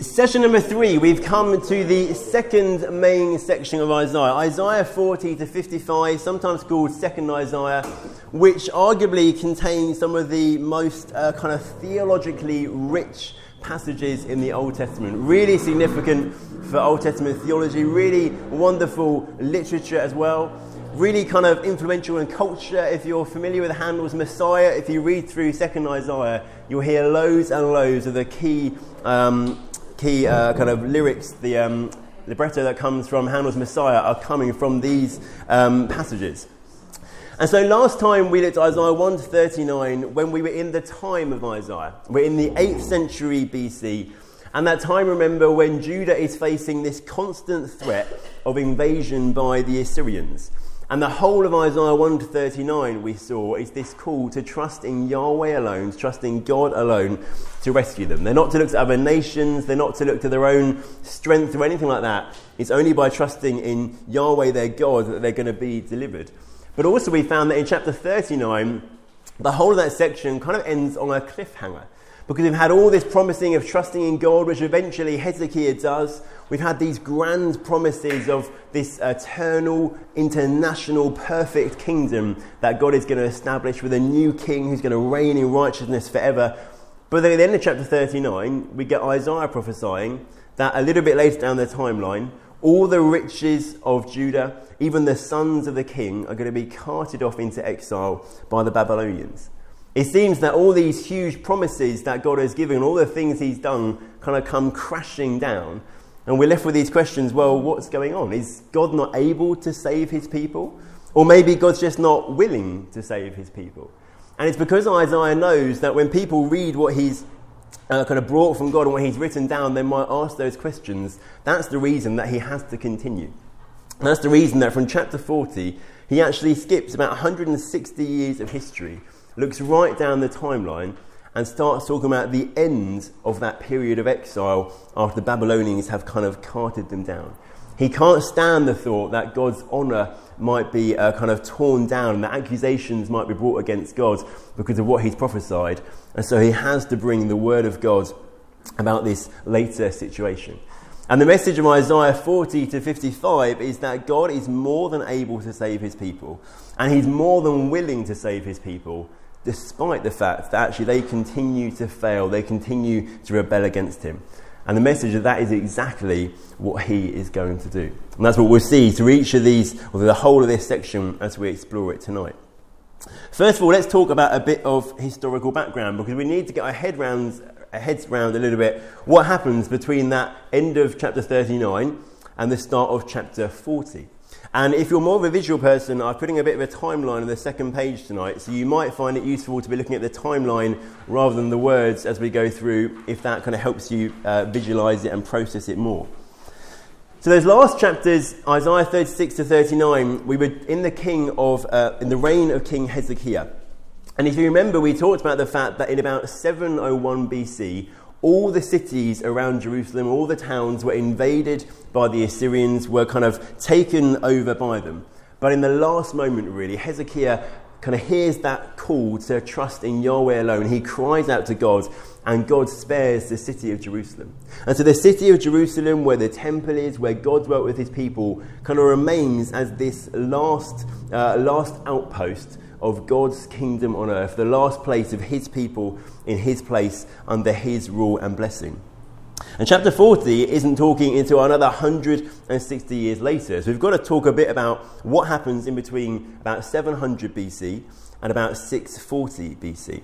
Session number three, we've come to the second main section of Isaiah, Isaiah 40 to 55, sometimes called Second Isaiah, which arguably contains some of the most uh, kind of theologically rich passages in the Old Testament. Really significant for Old Testament theology, really wonderful literature as well. Really kind of influential in culture. If you're familiar with Handel's Messiah, if you read through Second Isaiah, you'll hear loads and loads of the key um, key uh, kind of lyrics, the um, libretto that comes from Handel's Messiah, are coming from these um, passages. And so last time we looked at Isaiah 1 to 39 when we were in the time of Isaiah. We're in the 8th century BC. And that time, remember, when Judah is facing this constant threat of invasion by the Assyrians. And the whole of Isaiah 1 to 39 we saw is this call to trust in Yahweh alone, trust in God alone to rescue them. They're not to look to other nations, they're not to look to their own strength or anything like that. It's only by trusting in Yahweh, their God, that they're going to be delivered. But also, we found that in chapter 39, the whole of that section kind of ends on a cliffhanger. Because we've had all this promising of trusting in God, which eventually Hezekiah does. We've had these grand promises of this eternal, international, perfect kingdom that God is going to establish with a new king who's going to reign in righteousness forever. But then at the end of chapter 39, we get Isaiah prophesying that a little bit later down the timeline, all the riches of Judah, even the sons of the king, are going to be carted off into exile by the Babylonians. It seems that all these huge promises that God has given, all the things He's done, kind of come crashing down. And we're left with these questions well, what's going on? Is God not able to save His people? Or maybe God's just not willing to save His people. And it's because Isaiah knows that when people read what He's uh, kind of brought from God and what He's written down, they might ask those questions. That's the reason that He has to continue. That's the reason that from chapter 40, He actually skips about 160 years of history looks right down the timeline and starts talking about the end of that period of exile after the Babylonians have kind of carted them down. He can't stand the thought that God's honour might be uh, kind of torn down and that accusations might be brought against God because of what he's prophesied. And so he has to bring the word of God about this later situation. And the message of Isaiah 40 to 55 is that God is more than able to save his people, and he's more than willing to save his people despite the fact that actually they continue to fail, they continue to rebel against him. And the message of that is exactly what he is going to do. And that's what we'll see through each of these, or the whole of this section as we explore it tonight. First of all, let's talk about a bit of historical background because we need to get our head round, our heads round a little bit what happens between that end of chapter 39 and the start of chapter 40. And if you're more of a visual person, I'm putting a bit of a timeline on the second page tonight, so you might find it useful to be looking at the timeline rather than the words as we go through, if that kind of helps you uh, visualize it and process it more. So those last chapters, Isaiah 36 to 39, we were in the king of, uh, in the reign of King Hezekiah. And if you remember, we talked about the fact that in about 701 BC, all the cities around Jerusalem, all the towns were invaded by the Assyrians, were kind of taken over by them. But in the last moment, really, Hezekiah kind of hears that call to trust in Yahweh alone. He cries out to God, and God spares the city of Jerusalem. And so the city of Jerusalem, where the temple is, where God dwelt with his people, kind of remains as this last, uh, last outpost of God's kingdom on earth, the last place of his people in his place under his rule and blessing. And chapter 40 isn't talking into another 160 years later. So we've got to talk a bit about what happens in between about 700 BC and about 640 BC.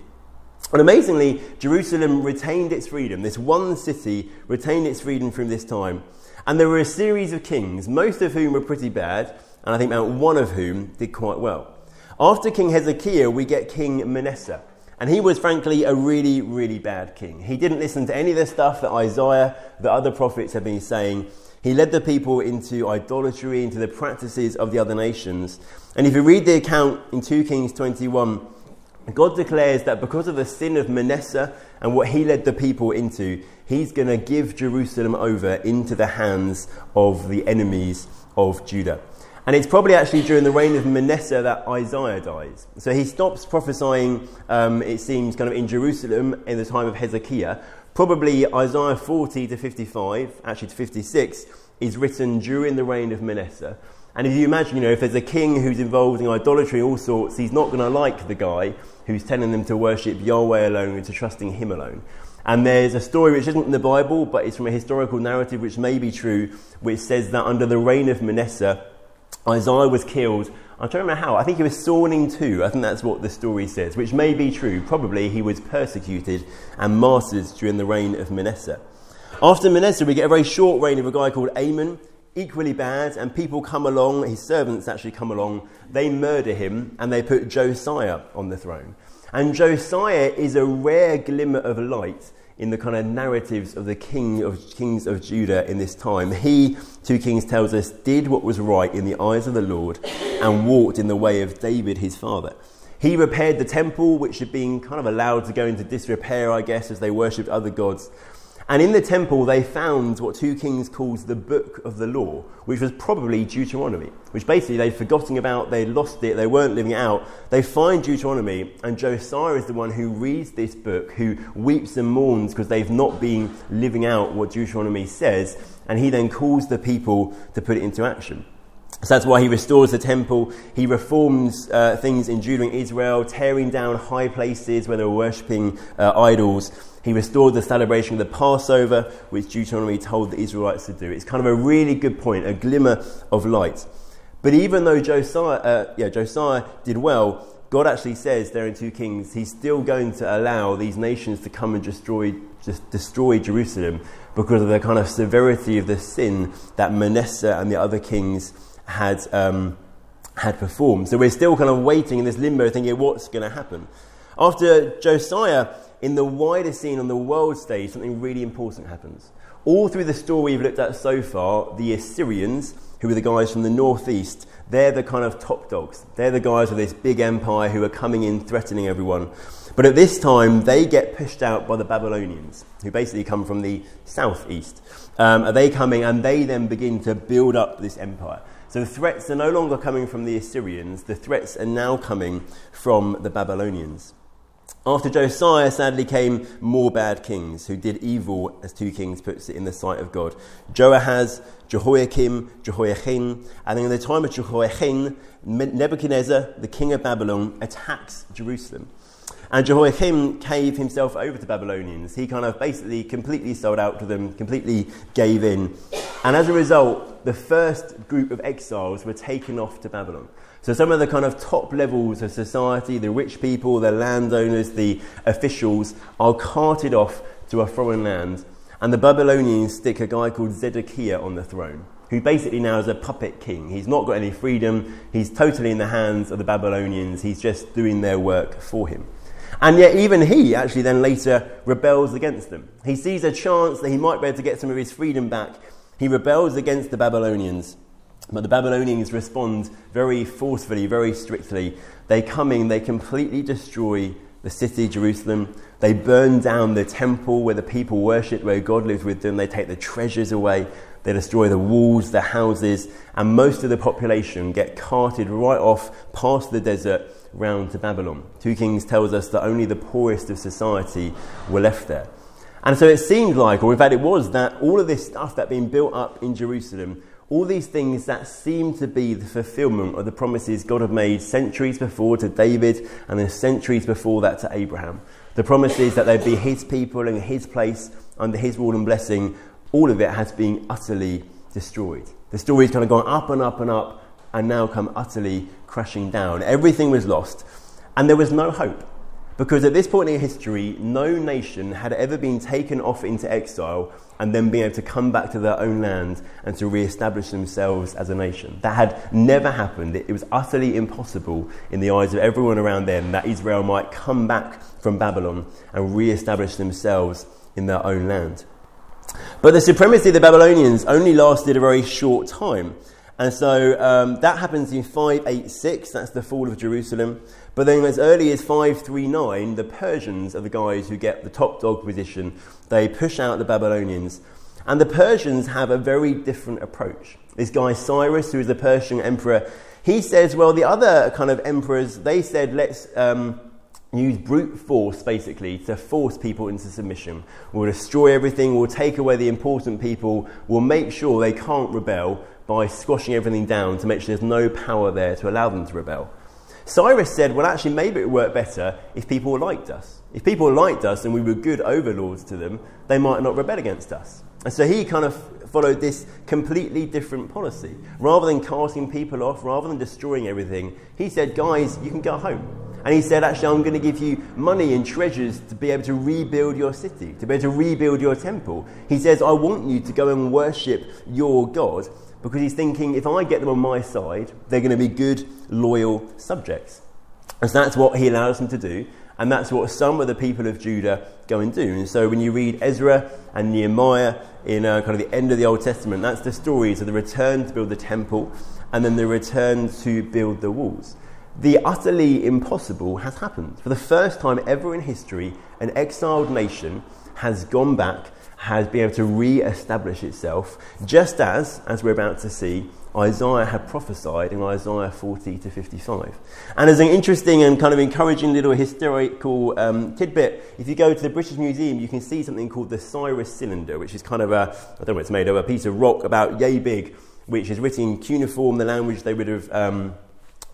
And amazingly, Jerusalem retained its freedom. This one city retained its freedom from this time. And there were a series of kings, most of whom were pretty bad, and I think about one of whom did quite well. After King Hezekiah, we get King Manasseh. And he was, frankly, a really, really bad king. He didn't listen to any of the stuff that Isaiah, the other prophets, had been saying. He led the people into idolatry, into the practices of the other nations. And if you read the account in 2 Kings 21, God declares that because of the sin of Manasseh and what he led the people into, he's going to give Jerusalem over into the hands of the enemies of Judah. And it's probably actually during the reign of Manasseh that Isaiah dies. So he stops prophesying, um, it seems, kind of in Jerusalem in the time of Hezekiah. probably Isaiah 40 to 55, actually to 56, is written during the reign of Manasseh. And if you imagine, you know, if there's a king who's involved in idolatry, all sorts, he's not going to like the guy who's telling them to worship Yahweh alone and to trusting him alone. And there's a story which isn't in the Bible, but it's from a historical narrative which may be true, which says that under the reign of Manasseh, Isaiah was killed. I'm trying to remember how. I think he was sawn in two. I think that's what the story says, which may be true. Probably he was persecuted and martyred during the reign of Manasseh. After Manasseh, we get a very short reign of a guy called Amon, equally bad, and people come along, his servants actually come along, they murder him, and they put Josiah on the throne. And Josiah is a rare glimmer of light in the kind of narratives of the king of kings of Judah in this time. He, 2 Kings tells us, did what was right in the eyes of the Lord and walked in the way of David his father. He repaired the temple, which had been kind of allowed to go into disrepair, I guess, as they worshipped other gods. And in the temple, they found what 2 Kings calls the Book of the Law, which was probably Deuteronomy, which basically they'd forgotten about, they'd lost it, they weren't living it out. They find Deuteronomy, and Josiah is the one who reads this book, who weeps and mourns because they've not been living out what Deuteronomy says, and he then calls the people to put it into action. So that's why he restores the temple. He reforms uh, things in Judah and Israel, tearing down high places where they were worshipping uh, idols. He restored the celebration of the Passover, which Deuteronomy told the Israelites to do. It's kind of a really good point, a glimmer of light. But even though Josiah, uh, yeah, Josiah did well, God actually says there in 2 Kings, he's still going to allow these nations to come and destroy, just destroy Jerusalem because of the kind of severity of the sin that Manasseh and the other kings had, um, had performed. So we're still kind of waiting in this limbo, thinking, what's going to happen? After Josiah, in the wider scene on the world stage, something really important happens. All through the story we've looked at so far, the Assyrians, who are the guys from the northeast, they're the kind of top dogs. They're the guys of this big empire who are coming in, threatening everyone. But at this time, they get pushed out by the Babylonians, who basically come from the southeast. Um, are they coming and they then begin to build up this empire? So the threats are no longer coming from the Assyrians, the threats are now coming from the Babylonians. After Josiah, sadly, came more bad kings who did evil, as 2 Kings puts it, in the sight of God. Joahaz, Jehoiakim, Jehoiachin, and in the time of Jehoiachin, Nebuchadnezzar, the king of Babylon, attacks Jerusalem. And Jehoiakim gave himself over to Babylonians. He kind of basically completely sold out to them, completely gave in. And as a result, the first group of exiles were taken off to Babylon. So some of the kind of top levels of society, the rich people, the landowners, the officials, are carted off to a foreign land. And the Babylonians stick a guy called Zedekiah on the throne, who basically now is a puppet king. He's not got any freedom. He's totally in the hands of the Babylonians. He's just doing their work for him. And yet, even he actually then later rebels against them. He sees a chance that he might be able to get some of his freedom back. He rebels against the Babylonians. But the Babylonians respond very forcefully, very strictly. They come in, they completely destroy the city, Jerusalem. They burn down the temple where the people worship, where God lives with them. They take the treasures away. They destroy the walls, the houses, and most of the population get carted right off past the desert round to Babylon. 2 Kings tells us that only the poorest of society were left there. And so it seemed like, or in fact it was, that all of this stuff that had been built up in Jerusalem, all these things that seemed to be the fulfillment of the promises God had made centuries before to David and then centuries before that to Abraham. The promises that they'd be his people in his place under his rule and blessing, all of it has been utterly destroyed. The story's kind of gone up and up and up and now come utterly crashing down. Everything was lost, and there was no hope. Because at this point in history, no nation had ever been taken off into exile and then been able to come back to their own land and to re establish themselves as a nation. That had never happened. It was utterly impossible in the eyes of everyone around them that Israel might come back from Babylon and re establish themselves in their own land. But the supremacy of the Babylonians only lasted a very short time. And so um, that happens in 586, that's the fall of Jerusalem. But then, as early as 539, the Persians are the guys who get the top dog position. They push out the Babylonians. And the Persians have a very different approach. This guy, Cyrus, who is the Persian emperor, he says, well, the other kind of emperors, they said, let's, um, use brute force basically to force people into submission. We'll destroy everything, we'll take away the important people, we'll make sure they can't rebel by squashing everything down to make sure there's no power there to allow them to rebel. Cyrus said, well, actually, maybe it would work better if people liked us. If people liked us and we were good overlords to them, they might not rebel against us. And so he kind of followed this completely different policy. Rather than casting people off, rather than destroying everything, he said, guys, you can go home. And he said, actually, I'm going to give you money and treasures to be able to rebuild your city, to be able to rebuild your temple. He says, I want you to go and worship your God because he's thinking if I get them on my side, they're going to be good, loyal subjects. And so that's what he allows them to do, and that's what some of the people of Judah go and do. And so when you read Ezra and Nehemiah in uh, kind of the end of the Old Testament, that's the stories of the return to build the temple and then the return to build the walls. The utterly impossible has happened. For the first time ever in history, an exiled nation has gone back has been able to re establish itself, just as, as we're about to see, Isaiah had prophesied in Isaiah 40 to 55. And as an interesting and kind of encouraging little historical um, tidbit, if you go to the British Museum, you can see something called the Cyrus Cylinder, which is kind of a, I don't know what it's made of, a piece of rock about yay big, which is written in cuneiform, the language they would have, um,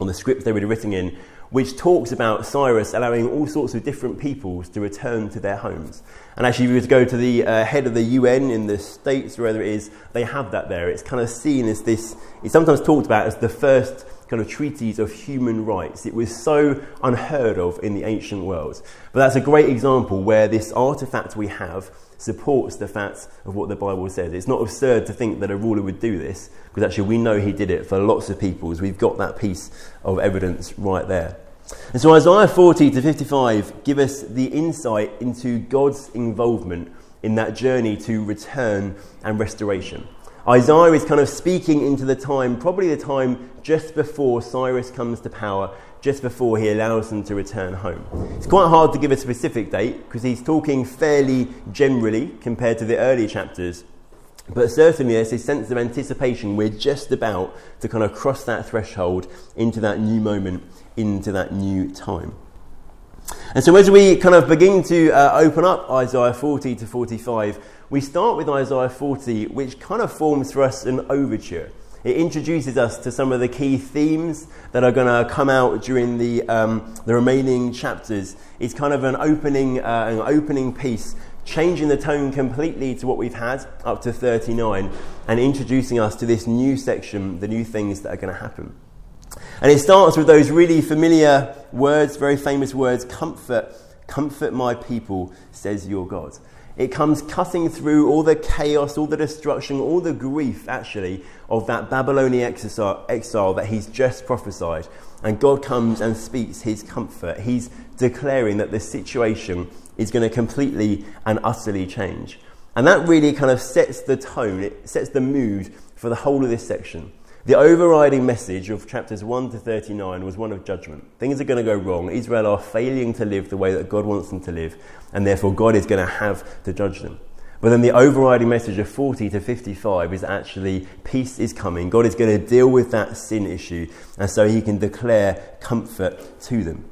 on the script they would have written in, which talks about Cyrus allowing all sorts of different peoples to return to their homes. And actually, if you were to go to the uh, head of the UN in the States, or wherever it is, they have that there. It's kind of seen as this, it's sometimes talked about as the first kind of treaties of human rights. It was so unheard of in the ancient world. But that's a great example where this artifact we have supports the fact of what the Bible says. It's not absurd to think that a ruler would do this, because actually we know he did it for lots of peoples. We've got that piece of evidence right there. And so Isaiah 40 to 55 give us the insight into God's involvement in that journey to return and restoration. Isaiah is kind of speaking into the time, probably the time just before Cyrus comes to power, just before he allows them to return home. It's quite hard to give a specific date because he's talking fairly generally compared to the early chapters. But certainly there's a sense of anticipation. We're just about to kind of cross that threshold into that new moment, into that new time. And so as we kind of begin to uh, open up Isaiah 40 to 45, we start with Isaiah 40, which kind of forms for us an overture. It introduces us to some of the key themes that are going to come out during the, um, the remaining chapters. It's kind of an opening, uh, an opening piece, changing the tone completely to what we've had up to 39 and introducing us to this new section, the new things that are going to happen. And it starts with those really familiar words, very famous words comfort, comfort my people, says your God. It comes cutting through all the chaos, all the destruction, all the grief, actually, of that Babylonian exile that he's just prophesied. And God comes and speaks his comfort. He's declaring that the situation is going to completely and utterly change. And that really kind of sets the tone, it sets the mood for the whole of this section. The overriding message of chapters 1 to 39 was one of judgment. Things are going to go wrong. Israel are failing to live the way that God wants them to live, and therefore God is going to have to judge them. But then the overriding message of 40 to 55 is actually peace is coming. God is going to deal with that sin issue, and so he can declare comfort to them.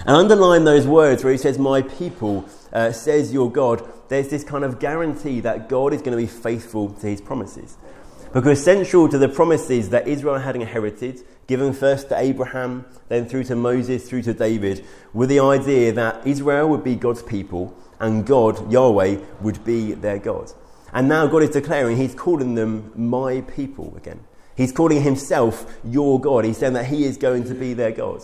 And underline those words where he says, My people, uh, says your God, there's this kind of guarantee that God is going to be faithful to his promises. Because central to the promises that Israel had inherited, given first to Abraham, then through to Moses, through to David, were the idea that Israel would be God's people and God, Yahweh, would be their God. And now God is declaring, He's calling them my people again. He's calling Himself your God. He's saying that He is going to be their God.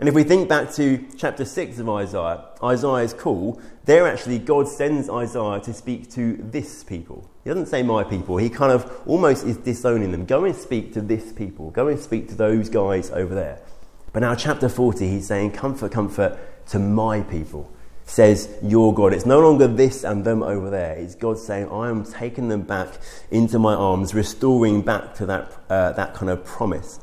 And if we think back to chapter 6 of Isaiah, Isaiah's call, there actually God sends Isaiah to speak to this people. He doesn't say my people, he kind of almost is disowning them. Go and speak to this people, go and speak to those guys over there. But now, chapter 40, he's saying, Comfort, comfort to my people, says your God. It's no longer this and them over there. It's God saying, I am taking them back into my arms, restoring back to that, uh, that kind of promise.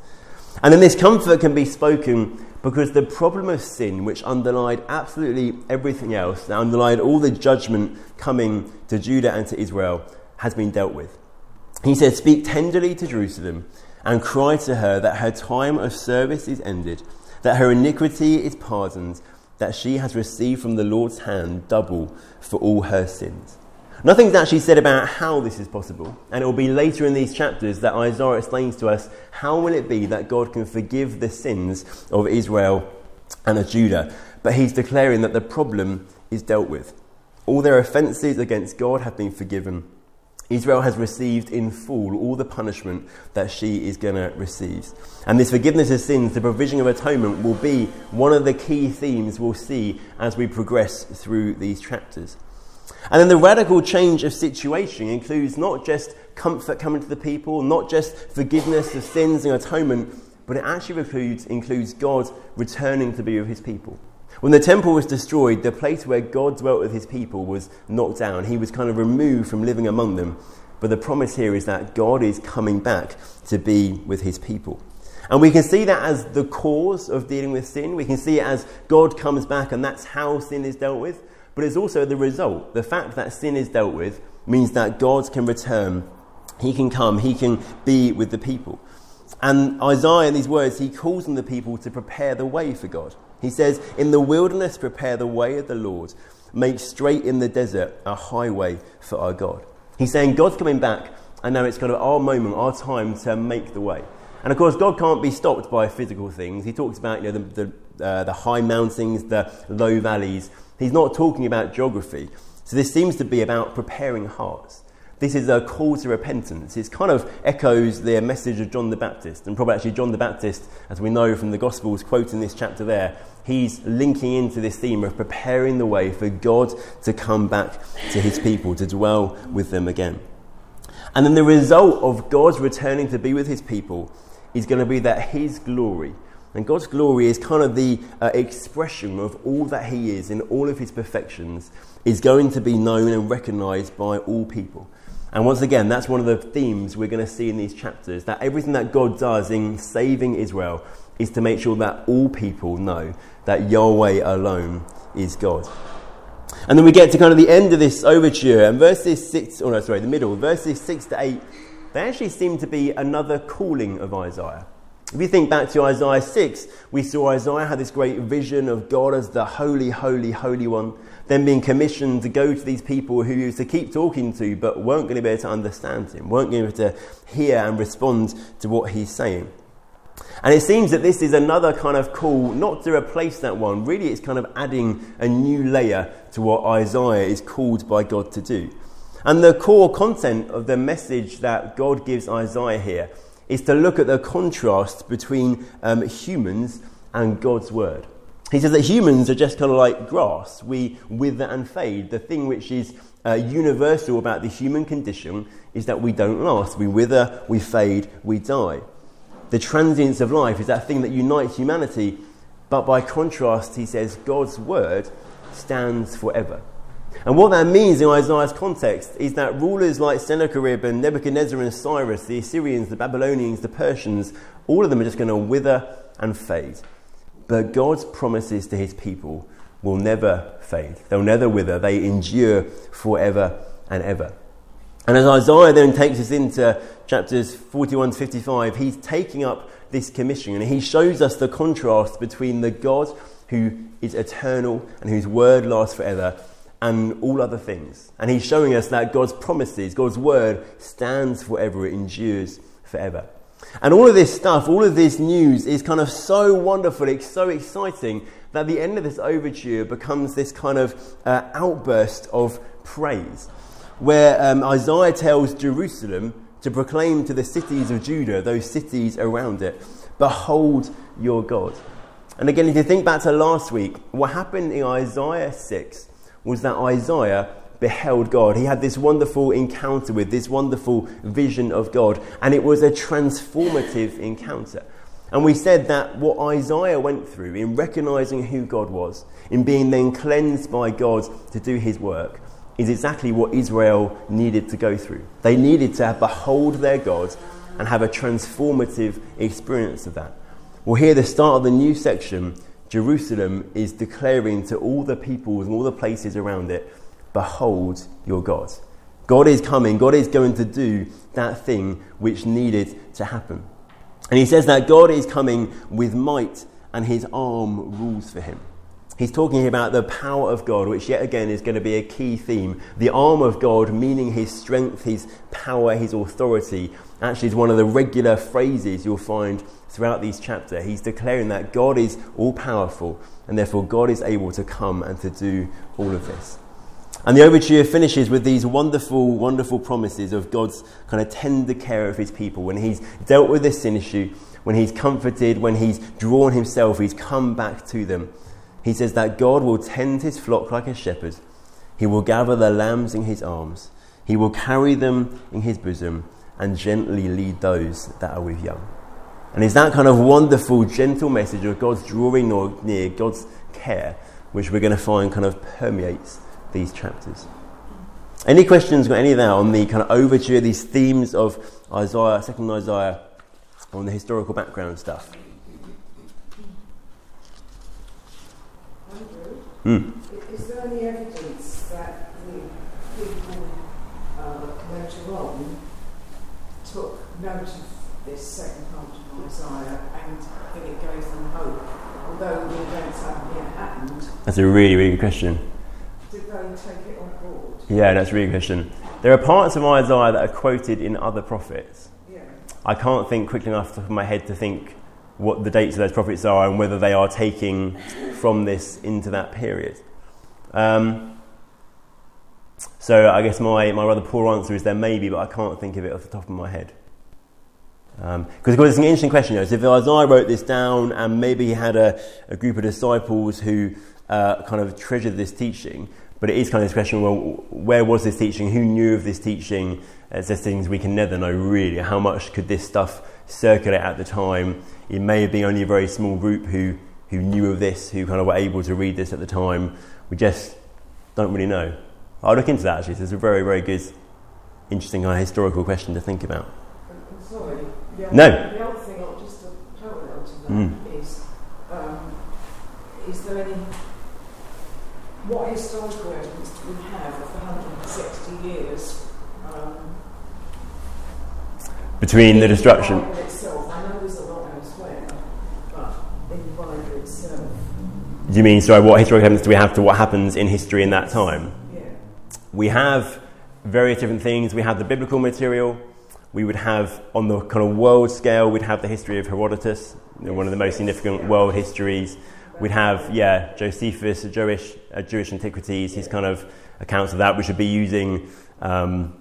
And then this comfort can be spoken because the problem of sin, which underlined absolutely everything else, that underlined all the judgment coming to Judah and to Israel, has been dealt with. He said, Speak tenderly to Jerusalem and cry to her that her time of service is ended, that her iniquity is pardoned, that she has received from the Lord's hand double for all her sins. Nothing's actually said about how this is possible, and it will be later in these chapters that Isaiah explains to us how will it be that God can forgive the sins of Israel and of Judah. But he's declaring that the problem is dealt with. All their offences against God have been forgiven. Israel has received in full all the punishment that she is going to receive. And this forgiveness of sins, the provision of atonement, will be one of the key themes we'll see as we progress through these chapters. And then the radical change of situation includes not just comfort coming to the people, not just forgiveness of sins and atonement, but it actually includes, includes God returning to be with his people. When the temple was destroyed, the place where God dwelt with his people was knocked down. He was kind of removed from living among them. But the promise here is that God is coming back to be with his people. And we can see that as the cause of dealing with sin. We can see it as God comes back and that's how sin is dealt with but it's also the result. The fact that sin is dealt with means that God can return, He can come, He can be with the people. And Isaiah, in these words, he calls on the people to prepare the way for God. He says, In the wilderness, prepare the way of the Lord, make straight in the desert a highway for our God. He's saying, God's coming back, and now it's kind of our moment, our time to make the way. And of course, God can't be stopped by physical things. He talks about you know, the, the, uh, the high mountains, the low valleys. He's not talking about geography. So this seems to be about preparing hearts. This is a call to repentance. It kind of echoes the message of John the Baptist. And probably actually, John the Baptist, as we know from the Gospels, quoting this chapter there, he's linking into this theme of preparing the way for God to come back to his people, to dwell with them again. And then the result of God's returning to be with his people is going to be that his glory and God's glory is kind of the uh, expression of all that He is in all of His perfections, is going to be known and recognized by all people. And once again, that's one of the themes we're going to see in these chapters that everything that God does in saving Israel is to make sure that all people know that Yahweh alone is God. And then we get to kind of the end of this overture, and verses 6, oh no, sorry, the middle, verses 6 to 8, they actually seem to be another calling of Isaiah. If you think back to Isaiah 6, we saw Isaiah had this great vision of God as the holy, holy, holy one, then being commissioned to go to these people who he to keep talking to but weren't going to be able to understand him, weren't going to be able to hear and respond to what he's saying. And it seems that this is another kind of call, not to replace that one. Really, it's kind of adding a new layer to what Isaiah is called by God to do. And the core content of the message that God gives Isaiah here is to look at the contrast between um, humans and God's word. He says that humans are just kind of like grass. We wither and fade. The thing which is uh, universal about the human condition is that we don't last. We wither, we fade, we die. The transience of life is that thing that unites humanity. But by contrast, he says God's word stands forever. And what that means in Isaiah's context is that rulers like Sennacherib and Nebuchadnezzar and Cyrus, the Assyrians, the Babylonians, the Persians, all of them are just going to wither and fade. But God's promises to his people will never fade, they'll never wither, they endure forever and ever. And as Isaiah then takes us into chapters 41 to 55, he's taking up this commission and he shows us the contrast between the God who is eternal and whose word lasts forever and all other things. And he's showing us that God's promises, God's word stands forever, it endures forever. And all of this stuff, all of this news is kind of so wonderful, it's so exciting that the end of this overture becomes this kind of uh, outburst of praise, where um, Isaiah tells Jerusalem to proclaim to the cities of Judah, those cities around it, Behold your God. And again, if you think back to last week, what happened in Isaiah 6 was that Isaiah beheld God. He had this wonderful encounter with this wonderful vision of God, and it was a transformative encounter. And we said that what Isaiah went through in recognizing who God was, in being then cleansed by God to do his work, is exactly what Israel needed to go through. They needed to behold their God and have a transformative experience of that. Well, here, the start of the new section, Jerusalem is declaring to all the peoples and all the places around it, Behold your God. God is coming. God is going to do that thing which needed to happen. And he says that God is coming with might and his arm rules for him. He's talking about the power of God, which yet again is going to be a key theme. The arm of God, meaning his strength, his power, his authority, actually is one of the regular phrases you'll find throughout these chapters. He's declaring that God is all powerful and therefore God is able to come and to do all of this. And the overture finishes with these wonderful, wonderful promises of God's kind of tender care of his people. When he's dealt with this sin issue, when he's comforted, when he's drawn himself, he's come back to them. He says that God will tend his flock like a shepherd. He will gather the lambs in his arms. He will carry them in his bosom and gently lead those that are with young. And it's that kind of wonderful, gentle message of God's drawing near, God's care, which we're going to find kind of permeates these chapters. Any questions got any of that on the kind of overture, these themes of Isaiah, second Isaiah, on the historical background stuff? Hmm. Is there any evidence that the people uh, later on took note of this second part of Isaiah and that it gave them hope, although the events haven't yet happened? That's a really, really good question. Did they take it on board? Yeah, that's a really good question. There are parts of Isaiah that are quoted in other prophets. Yeah. I can't think quickly enough off the top of my head to think what the dates of those prophets are and whether they are taking from this into that period. Um, so I guess my, my rather poor answer is there may be, but I can't think of it off the top of my head. Because um, it's an interesting question. You know, so if Isaiah wrote this down and maybe he had a, a group of disciples who uh, kind of treasured this teaching, but it is kind of this question well, where was this teaching? Who knew of this teaching? It's just things we can never know really. How much could this stuff circulate at the time? It may have been only a very small group who, who knew of this, who kind of were able to read this at the time. We just don't really know. I'll look into that actually. So it's a very, very good, interesting of historical question to think about. Sorry. The other, no. The other thing, just a parallel to that, mm. is um, is there any what historical evidence do we have of 160 years um, between the destruction? The itself, I know there's a lot elsewhere, but in the Bible itself. Do you mean, sorry, what historical evidence do we have to what happens in history in that time? Yeah. We have various different things. We have the biblical material. We would have, on the kind of world scale, we'd have the history of Herodotus, you know, one of the most significant world histories we'd have, yeah, Josephus, Jewish, uh, Jewish antiquities, his kind of accounts of that, which would be using um,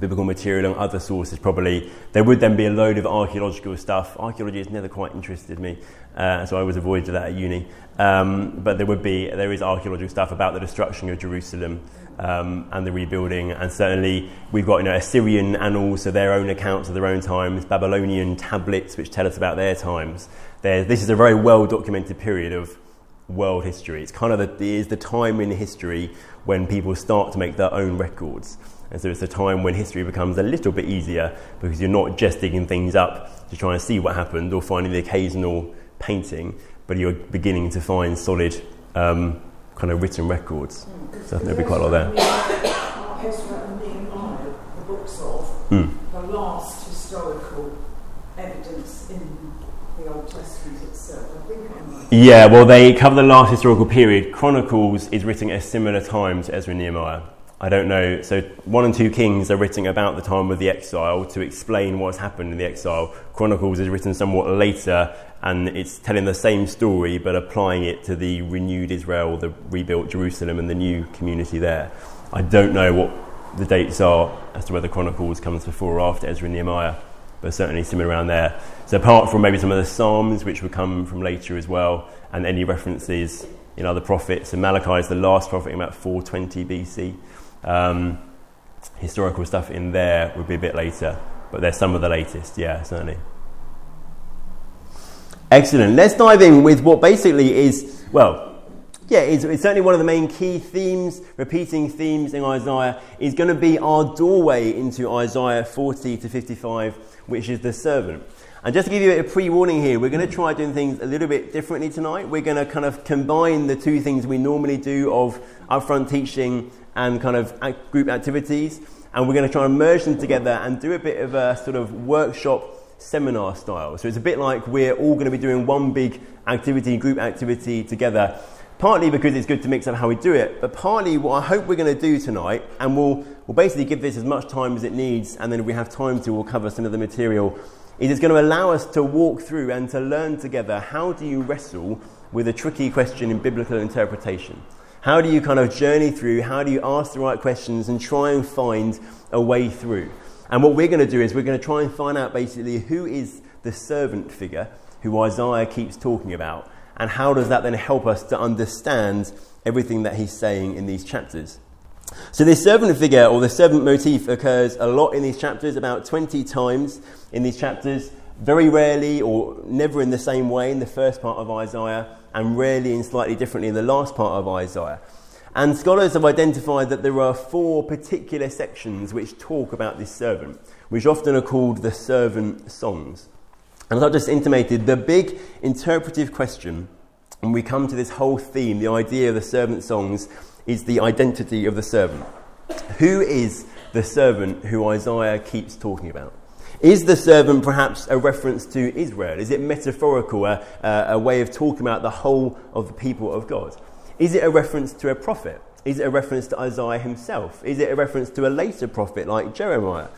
biblical material and other sources probably. There would then be a load of archaeological stuff. Archaeology has never quite interested me, uh, so I always avoided that at uni. Um, but there would be, there is archaeological stuff about the destruction of Jerusalem. Um, and the rebuilding, and certainly we've got you know Assyrian annals, so their own accounts of their own times, Babylonian tablets which tell us about their times, this is a very well documented period of world history. It's kind of the, it is the time in history when people start to make their own records. And so it's a time when history becomes a little bit easier because you're not just digging things up to try and see what happened or finding the occasional painting, but you're beginning to find solid um, kind of written records. Mm, so there'll be quite a lot there. the books of mm. the last historical evidence in the Old Testament itself. I think Yeah, well, they cover the last historical period. Chronicles is written at a similar time to Ezra and Nehemiah. I don't know. So, 1 and 2 Kings are written about the time of the exile to explain what's happened in the exile. Chronicles is written somewhat later and it's telling the same story but applying it to the renewed Israel, the rebuilt Jerusalem, and the new community there. I don't know what the dates are as to whether Chronicles comes before or after Ezra and Nehemiah but certainly somewhere around there. So apart from maybe some of the Psalms, which would come from later as well, and any references in other prophets, and Malachi is the last prophet in about 420 BC. Um, historical stuff in there would be a bit later, but they're some of the latest, yeah, certainly. Excellent. Let's dive in with what basically is, well, yeah, it's, it's, certainly one of the main key themes, repeating themes in Isaiah, is going to be our doorway into Isaiah 40 to 55 which is the servant. And just to give you a pre warning here, we're going to try doing things a little bit differently tonight. We're going to kind of combine the two things we normally do of upfront teaching and kind of group activities, and we're going to try and merge them together and do a bit of a sort of workshop seminar style. So it's a bit like we're all going to be doing one big activity, group activity together partly because it's good to mix up how we do it, but partly what I hope we're going to do tonight, and we'll, we'll basically give this as much time as it needs, and then if we have time to, we'll cover some of the material, is it's going to allow us to walk through and to learn together how do you wrestle with a tricky question in biblical interpretation. How do you kind of journey through? How do you ask the right questions and try and find a way through? And what we're going to do is we're going to try and find out basically who is the servant figure who Isaiah keeps talking about and how does that then help us to understand everything that he's saying in these chapters? So, this servant figure or the servant motif occurs a lot in these chapters, about 20 times in these chapters, very rarely or never in the same way in the first part of Isaiah, and rarely and slightly differently in the last part of Isaiah. And scholars have identified that there are four particular sections which talk about this servant, which often are called the servant songs. And as I just intimated, the big interpretive question when we come to this whole theme, the idea of the servant songs, is the identity of the servant. Who is the servant who Isaiah keeps talking about? Is the servant perhaps a reference to Israel? Is it metaphorical, a, a, way of talking about the whole of the people of God? Is it a reference to a prophet? Is it a reference to Isaiah himself? Is it a reference to a later prophet like Jeremiah?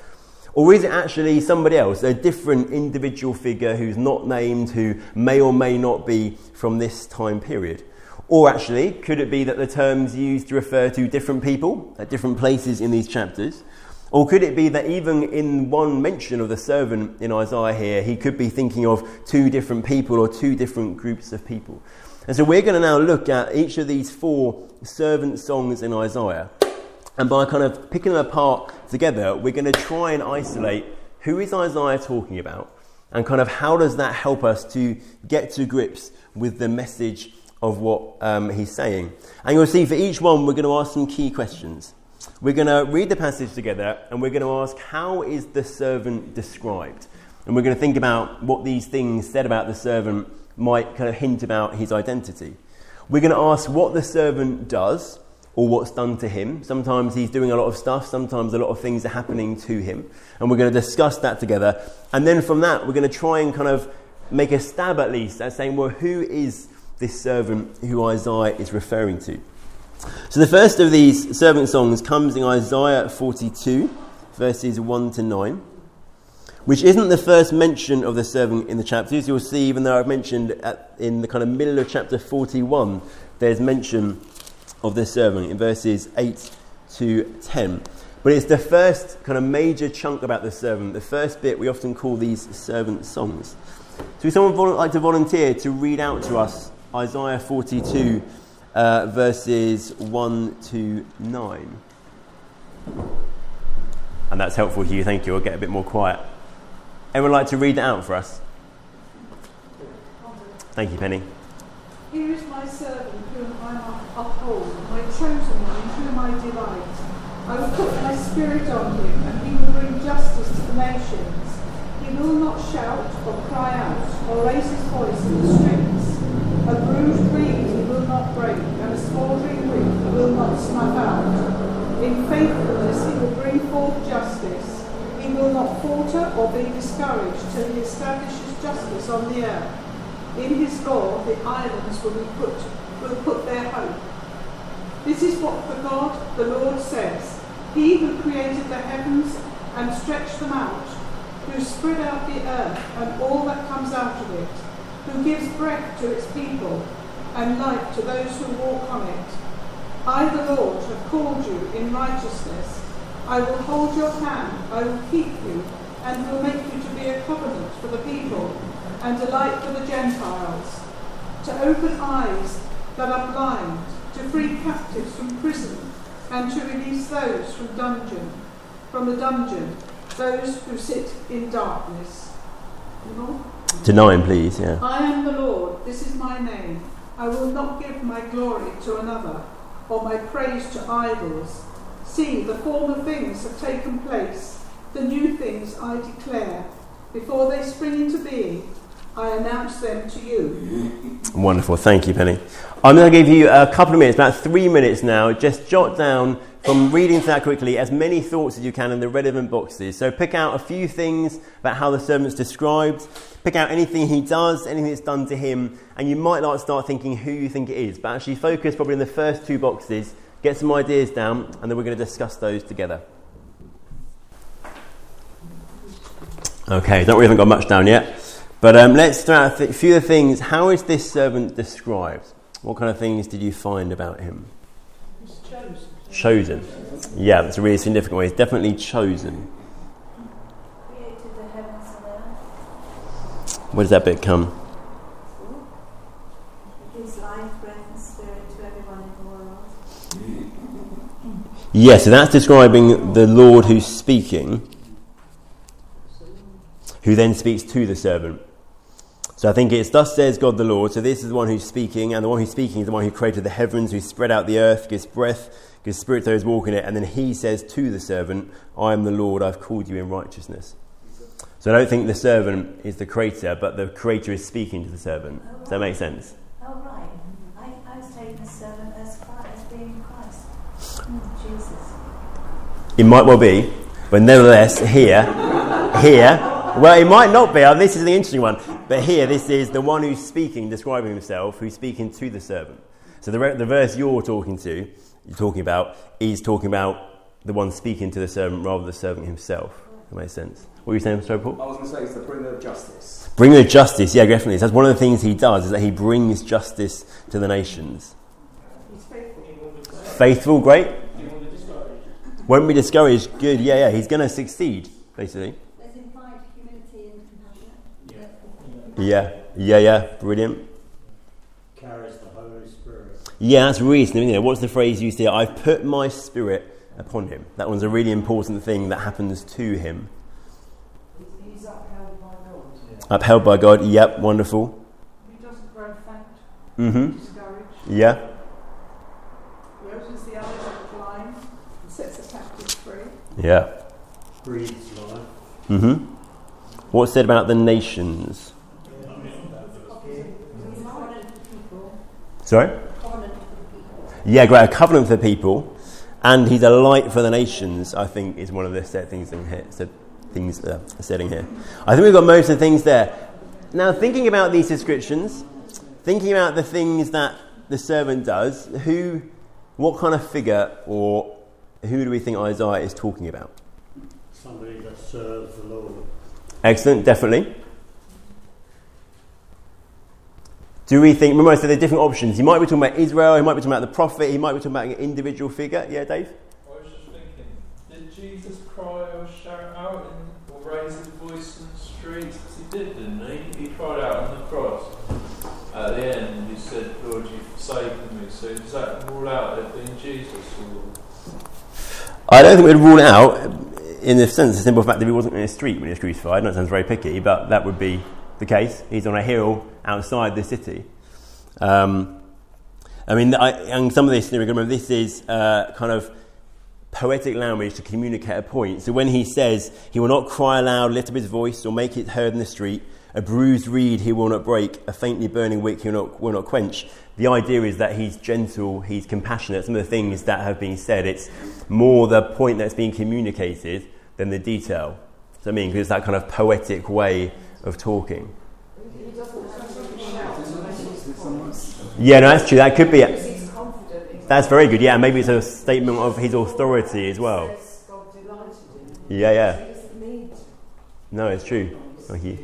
Or is it actually somebody else, a different individual figure who's not named, who may or may not be from this time period? Or actually, could it be that the terms used to refer to different people at different places in these chapters? Or could it be that even in one mention of the servant in Isaiah here, he could be thinking of two different people or two different groups of people? And so we're going to now look at each of these four servant songs in Isaiah and by kind of picking them apart together, we're going to try and isolate who is Isaiah talking about and kind of how does that help us to get to grips with the message of what um, he's saying. And you'll see for each one, we're going to ask some key questions. We're going to read the passage together and we're going to ask, how is the servant described? And we're going to think about what these things said about the servant might kind of hint about his identity. We're going to ask what the servant does or what's done to him. Sometimes he's doing a lot of stuff, sometimes a lot of things are happening to him. And we're going to discuss that together. And then from that, we're going to try and kind of make a stab at least at saying, well, who is this servant who Isaiah is referring to? So the first of these servant songs comes in Isaiah 42, verses 1 to 9, which isn't the first mention of the servant in the chapters. You'll see, even though I've mentioned at, in the kind of middle of chapter 41, there's mention of the servant in verses 8 to 10. But it's the first kind of major chunk about the servant, the first bit we often call these servant songs. So, would someone like to volunteer to read out to us Isaiah 42, uh, verses 1 to 9? And that's helpful you, thank you. I'll get a bit more quiet. Anyone like to read it out for us? Thank you, Penny. Here is my servant whom I uphold, my chosen one in whom I delight. I will put my spirit on him, and he will bring justice to the nations. He will not shout or cry out or raise his voice in the streets. A bruised reed he will not break, will not snuff out. In faithfulness he will bring forth justice. He will not falter or be discouraged till he establishes justice on the earth. In his law, the islands will, be put, will put their hope. This is what the God, the Lord, says. He who created the heavens and stretched them out, who spread out the earth and all that comes out of it, who gives breath to its people and light to those who walk on it. I, the Lord, have called you in righteousness. I will hold your hand, I will keep you, and will make you to be a covenant for the people and a light for the Gentiles, to open eyes that are blind, to free captives from prison, and to release those from dungeon, from the dungeon, those who sit in darkness. To nine, please, yeah. I am the Lord, this is my name. I will not give my glory to another, or my praise to idols. See, the former things have taken place, the new things I declare. Before they spring into being, I announce them to you. Wonderful. Thank you, Penny. I'm going to give you a couple of minutes, about three minutes now. Just jot down from reading through that quickly as many thoughts as you can in the relevant boxes. So pick out a few things about how the servant's described, pick out anything he does, anything that's done to him, and you might like start thinking who you think it is. But actually, focus probably in the first two boxes, get some ideas down, and then we're going to discuss those together. Okay, don't we haven't got much down yet. But um, let's throw out a few of the things. How is this servant described? What kind of things did you find about him? Chosen. Yeah, that's a really significant way. He's definitely chosen. Where does that bit come? World. Yeah, so that's describing the Lord who's speaking, who then speaks to the servant. So I think it's thus says God the Lord. So this is the one who's speaking, and the one who's speaking is the one who created the heavens, who spread out the earth, gives breath, gives spirit to those walking it, and then he says to the servant, I am the Lord, I've called you in righteousness. So I don't think the servant is the creator, but the creator is speaking to the servant. Does that make sense? Oh, right. I, I was taking the servant as, as being Christ. Jesus. It might well be, but nevertheless, here, here, well, it might not be. uh, This is the interesting one. But here, this is the one who's speaking, describing himself, who's speaking to the servant. So the, re- the verse you're talking to, you're talking about, is talking about the one speaking to the servant rather than the servant himself. That makes sense. What were you saying, Mr. Paul? I was going to say it's the bringer of justice. Bringer of justice, yeah, definitely. That's one of the things he does, is that he brings justice to the nations. He's faithful. Faithful, great. Won't be discouraged, good, yeah, yeah. He's going to succeed, basically. There's implied humility and compassion. Yeah, yeah, yeah, brilliant. carries the Holy Spirit. Yeah, that's really significant. What's the phrase used here? I've put my spirit upon him. That one's a really important thing that happens to him. He's- He's upheld by God. Upheld by God, yep, wonderful. He doesn't grow faint, Mm-hmm. discouraged. Yeah, He opens the eyes of the blind and sets the captives free. yeah. Breathes life. Mm-hmm. What's said about the nations? He's a covenant for people. Sorry? Covenant for people. Yeah, great. A covenant for the people, and he's a light for the nations. I think is one of the set things in here. Things uh, said in here. I think we've got most of the things there. Now, thinking about these descriptions, thinking about the things that the servant does, who, what kind of figure or who do we think Isaiah is talking about? Somebody that serves the Lord. Excellent, definitely. Do we think, remember I said there are different options. He might be talking about Israel, he might be talking about the prophet, he might be talking about an individual figure. Yeah, Dave? I was just thinking, did Jesus cry or shout out in, or raise his voice in the streets? 'Cause he did, didn't he? He cried out on the cross. At the end, he said, Lord, you've forsaken me. So does that rule out it being Jesus? Or I don't think we'd rule it out in the sense, the simple fact that he wasn't in a street when he was crucified. I know it sounds very picky, but that would be the case. He's on a hill outside the city. Um, I mean, I, and some of this, remember, this is uh, kind of poetic language to communicate a point. So when he says, He will not cry aloud, lift up his voice, or make it heard in the street, a bruised reed he will not break, a faintly burning wick he will not, will not quench. The idea is that he's gentle, he's compassionate. Some of the things that have been said, it's more the point that's being communicated than the detail. So I mean, because it's that kind of poetic way of talking. Yeah, no, that's true. That could be. In That's very good. Yeah, maybe it's a statement of his authority as well. Yeah, yeah. No, it's true. Thank you.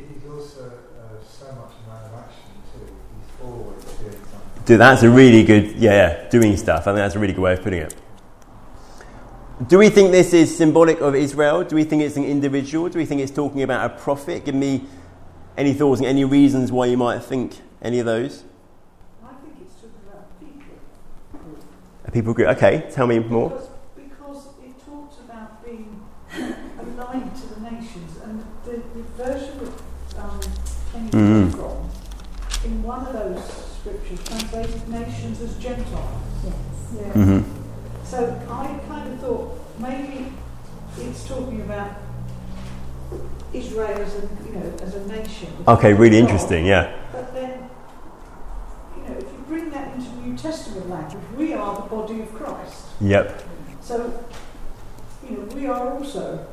A. Dude, that's a really good, yeah, yeah, doing stuff. I think that's a really good way of putting it. Do we think this is symbolic of Israel? Do we think it's an individual? Do we think it's talking about a prophet? Give me any thoughts and any reasons why you might think any of those. I think it's talking about people. A people group. Okay, tell me more. Because, because it talks about being aligned to the nations, and the, the version that um, Kenny came from, in one of those scriptures, translated nations as Gentiles. Yes. Yeah. Mm-hmm. So I kind of thought maybe it's talking about Israel as a, you know, as a nation. Okay, really interesting, yeah. But then, you know, if you bring that into New Testament language, we are the body of Christ. Yep. So, you know, we are also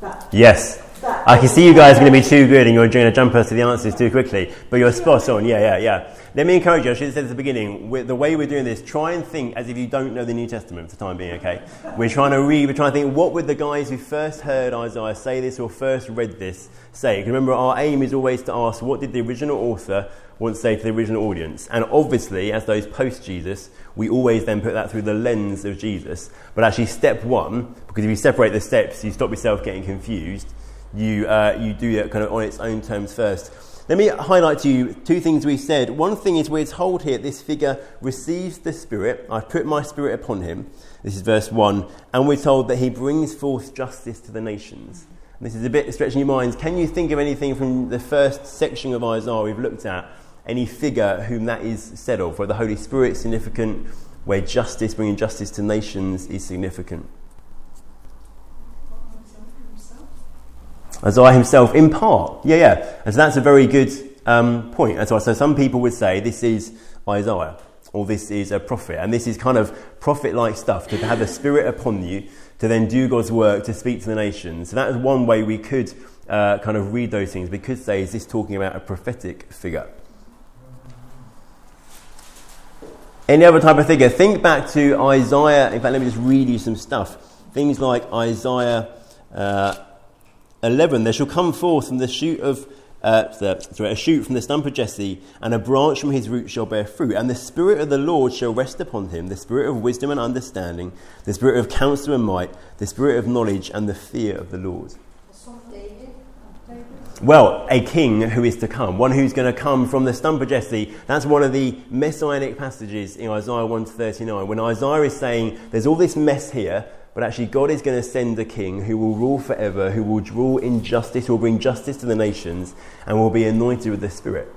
that. Yes. that I can see you guys are going to be too good and you're going to jump us to the answers too quickly, but you're spot on. Yeah, yeah, yeah. Let me encourage you. I should have said at the beginning, the way we're doing this, try and think as if you don't know the New Testament for the time being, okay? We're trying to read, we're trying to think, what would the guys who first heard Isaiah say this or first read this say? Because remember, our aim is always to ask, what did the original author want to say to the original audience? And obviously, as those post Jesus, we always then put that through the lens of Jesus. But actually, step one, because if you separate the steps, you stop yourself getting confused. You, uh, you do that kind of on its own terms first. Let me highlight to you two things we said. One thing is we're told here this figure receives the Spirit. I put my Spirit upon him. This is verse 1. And we're told that he brings forth justice to the nations. And this is a bit stretching your minds. Can you think of anything from the first section of Isaiah we've looked at? Any figure whom that is said of, where the Holy Spirit is significant, where justice, bringing justice to nations, is significant? Isaiah himself, in part. Yeah, yeah. And so that's a very good um, point. And so, so some people would say this is Isaiah, or this is a prophet. And this is kind of prophet like stuff to have the Spirit upon you to then do God's work to speak to the nations. So that is one way we could uh, kind of read those things. We could say, is this talking about a prophetic figure? Any other type of figure? Think back to Isaiah. In fact, let me just read you some stuff. Things like Isaiah. Uh, 11 there shall come forth from the shoot of uh, sorry, a shoot from the stump of Jesse, and a branch from his root shall bear fruit. And the Spirit of the Lord shall rest upon him the Spirit of wisdom and understanding, the Spirit of counsel and might, the Spirit of knowledge and the fear of the Lord. Well, a king who is to come, one who's going to come from the stump of Jesse. That's one of the messianic passages in Isaiah 1 to 39. When Isaiah is saying, There's all this mess here, but actually, God is going to send a king who will rule forever, who will rule in justice, who will bring justice to the nations, and will be anointed with the Spirit.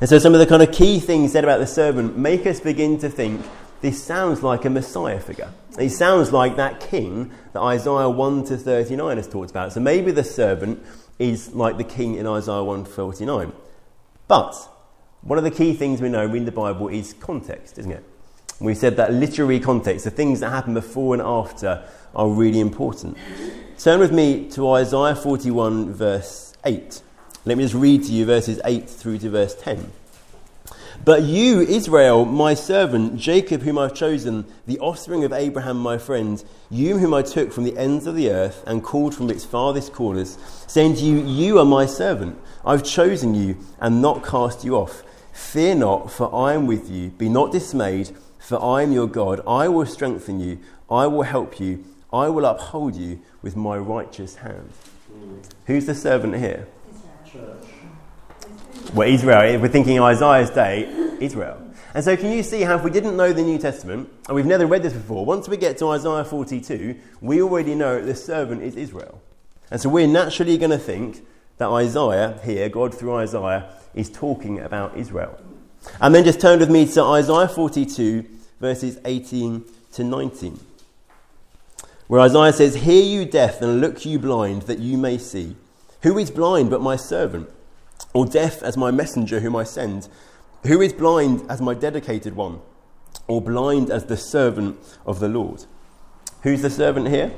And so, some of the kind of key things said about the servant make us begin to think this sounds like a Messiah figure. It sounds like that king that Isaiah 1 to 39 has talked about. So, maybe the servant is like the king in Isaiah 1 to 49. But one of the key things we know in the Bible is context, isn't it? We said that literary context, the things that happen before and after, are really important. Turn with me to Isaiah 41, verse 8. Let me just read to you verses 8 through to verse 10. But you, Israel, my servant, Jacob, whom I've chosen, the offspring of Abraham, my friend, you whom I took from the ends of the earth and called from its farthest corners, saying to you, You are my servant. I've chosen you and not cast you off. Fear not, for I am with you. Be not dismayed, for I am your God. I will strengthen you. I will help you. I will uphold you with my righteous hand. Who's the servant here? Church. Well, Israel. If we're thinking Isaiah's day, Israel. And so, can you see how if we didn't know the New Testament, and we've never read this before, once we get to Isaiah 42, we already know the servant is Israel. And so, we're naturally going to think that Isaiah here, God through Isaiah, is talking about Israel. And then just turn with me to Isaiah 42, verses 18 to 19 where Isaiah says, Hear you deaf and look you blind, that you may see. Who is blind but my servant? Or deaf as my messenger whom I send? Who is blind as my dedicated one? Or blind as the servant of the Lord? Who's the servant here?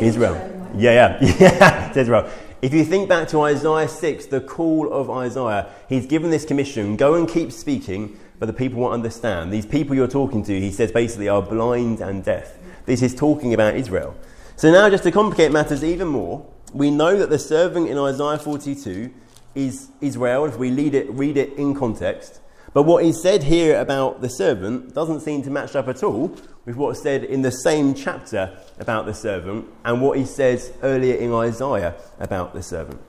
Israel. Yeah, yeah, yeah, it's Israel. If you think back to Isaiah 6, the call of Isaiah, he's given this commission go and keep speaking, but the people won't understand. These people you're talking to, he says, basically are blind and deaf. This is talking about Israel. So now, just to complicate matters even more, we know that the servant in Isaiah 42 is Israel, if we read it, read it in context. But what is said here about the servant doesn't seem to match up at all with what's said in the same chapter about the servant and what he says earlier in Isaiah about the servant.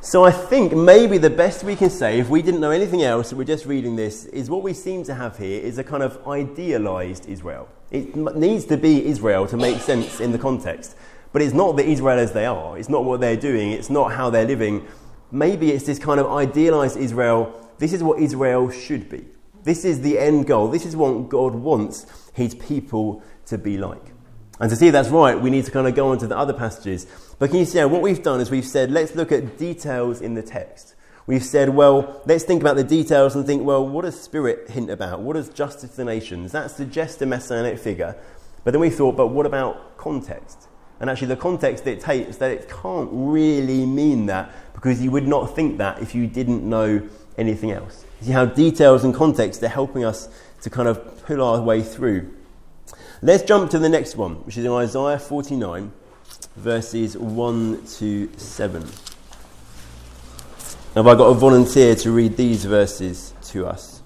So I think maybe the best we can say, if we didn't know anything else, we're just reading this, is what we seem to have here is a kind of idealized Israel. It needs to be Israel to make sense in the context. But it's not the Israel as they are. It's not what they're doing. It's not how they're living. Maybe it's this kind of idealized Israel. This is what Israel should be. This is the end goal. This is what God wants his people to be like. And to see if that's right, we need to kind of go on to the other passages. But can you see how what we've done is we've said, let's look at details in the text. we've said, well, let's think about the details and think, well, what does spirit hint about? What does justice the nations? That suggests a messianic figure. But then we thought, but what about context? And actually, the context dictates that it can't really mean that because you would not think that if you didn't know anything else. See how details and context are helping us to kind of pull our way through. Let's jump to the next one, which is in Isaiah 49, verses 1 to 7. Have I got a volunteer to read these verses to us?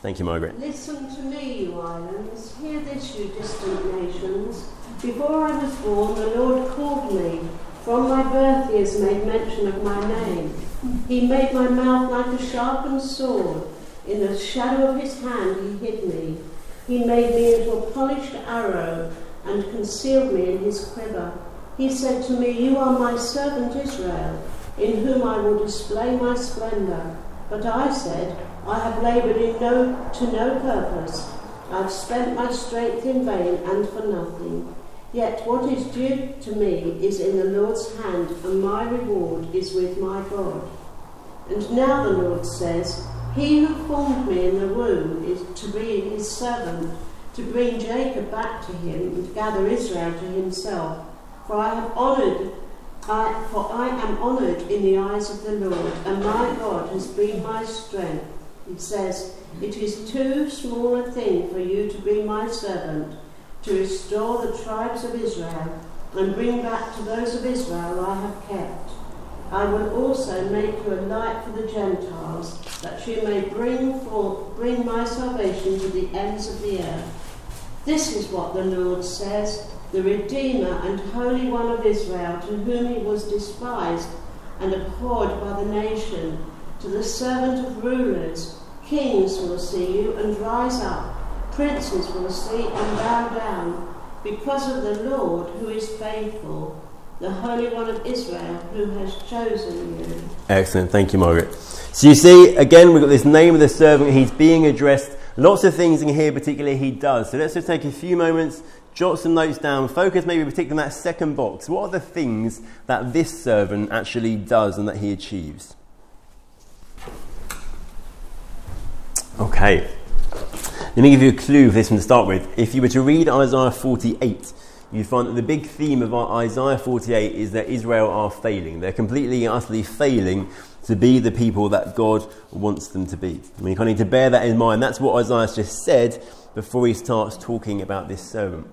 Thank you, Margaret. Listen to me, you islands. Hear this, you distant nations. Before I was born, the Lord called me. From my birth, he has made mention of my name. He made my mouth like a sharpened sword. In the shadow of his hand, he hid me. He made me into a polished arrow and concealed me in his quiver. He said to me, You are my servant Israel, in whom I will display my splendour. But I said, I have laboured in no, to no purpose. I have spent my strength in vain and for nothing. Yet what is due to me is in the Lord's hand, and my reward is with my God. And now the Lord says, He who formed me in the womb is to be his servant, to bring Jacob back to him and gather Israel to himself. For I have honoured I, for I am honoured in the eyes of the Lord, and my God has been my strength. It says, It is too small a thing for you to be my servant, to restore the tribes of Israel, and bring back to those of Israel I have kept. I will also make you a light for the Gentiles, that you may bring, forth, bring my salvation to the ends of the earth. This is what the Lord says the Redeemer and Holy One of Israel, to whom he was despised and abhorred by the nation, to the servant of rulers. Kings will see you and rise up, princes will see and bow down, because of the Lord who is faithful, the Holy One of Israel who has chosen you. Excellent. Thank you, Margaret. So you see, again, we've got this name of the servant. He's being addressed. Lots of things in here, particularly, he does. So let's just take a few moments jot some notes down, focus maybe particularly on that second box. What are the things that this servant actually does and that he achieves? Okay. Let me give you a clue for this one to start with. If you were to read Isaiah 48, you'd find that the big theme of Isaiah 48 is that Israel are failing. They're completely and utterly failing to be the people that God wants them to be. I mean, you kind of need to bear that in mind. That's what Isaiah just said before he starts talking about this servant.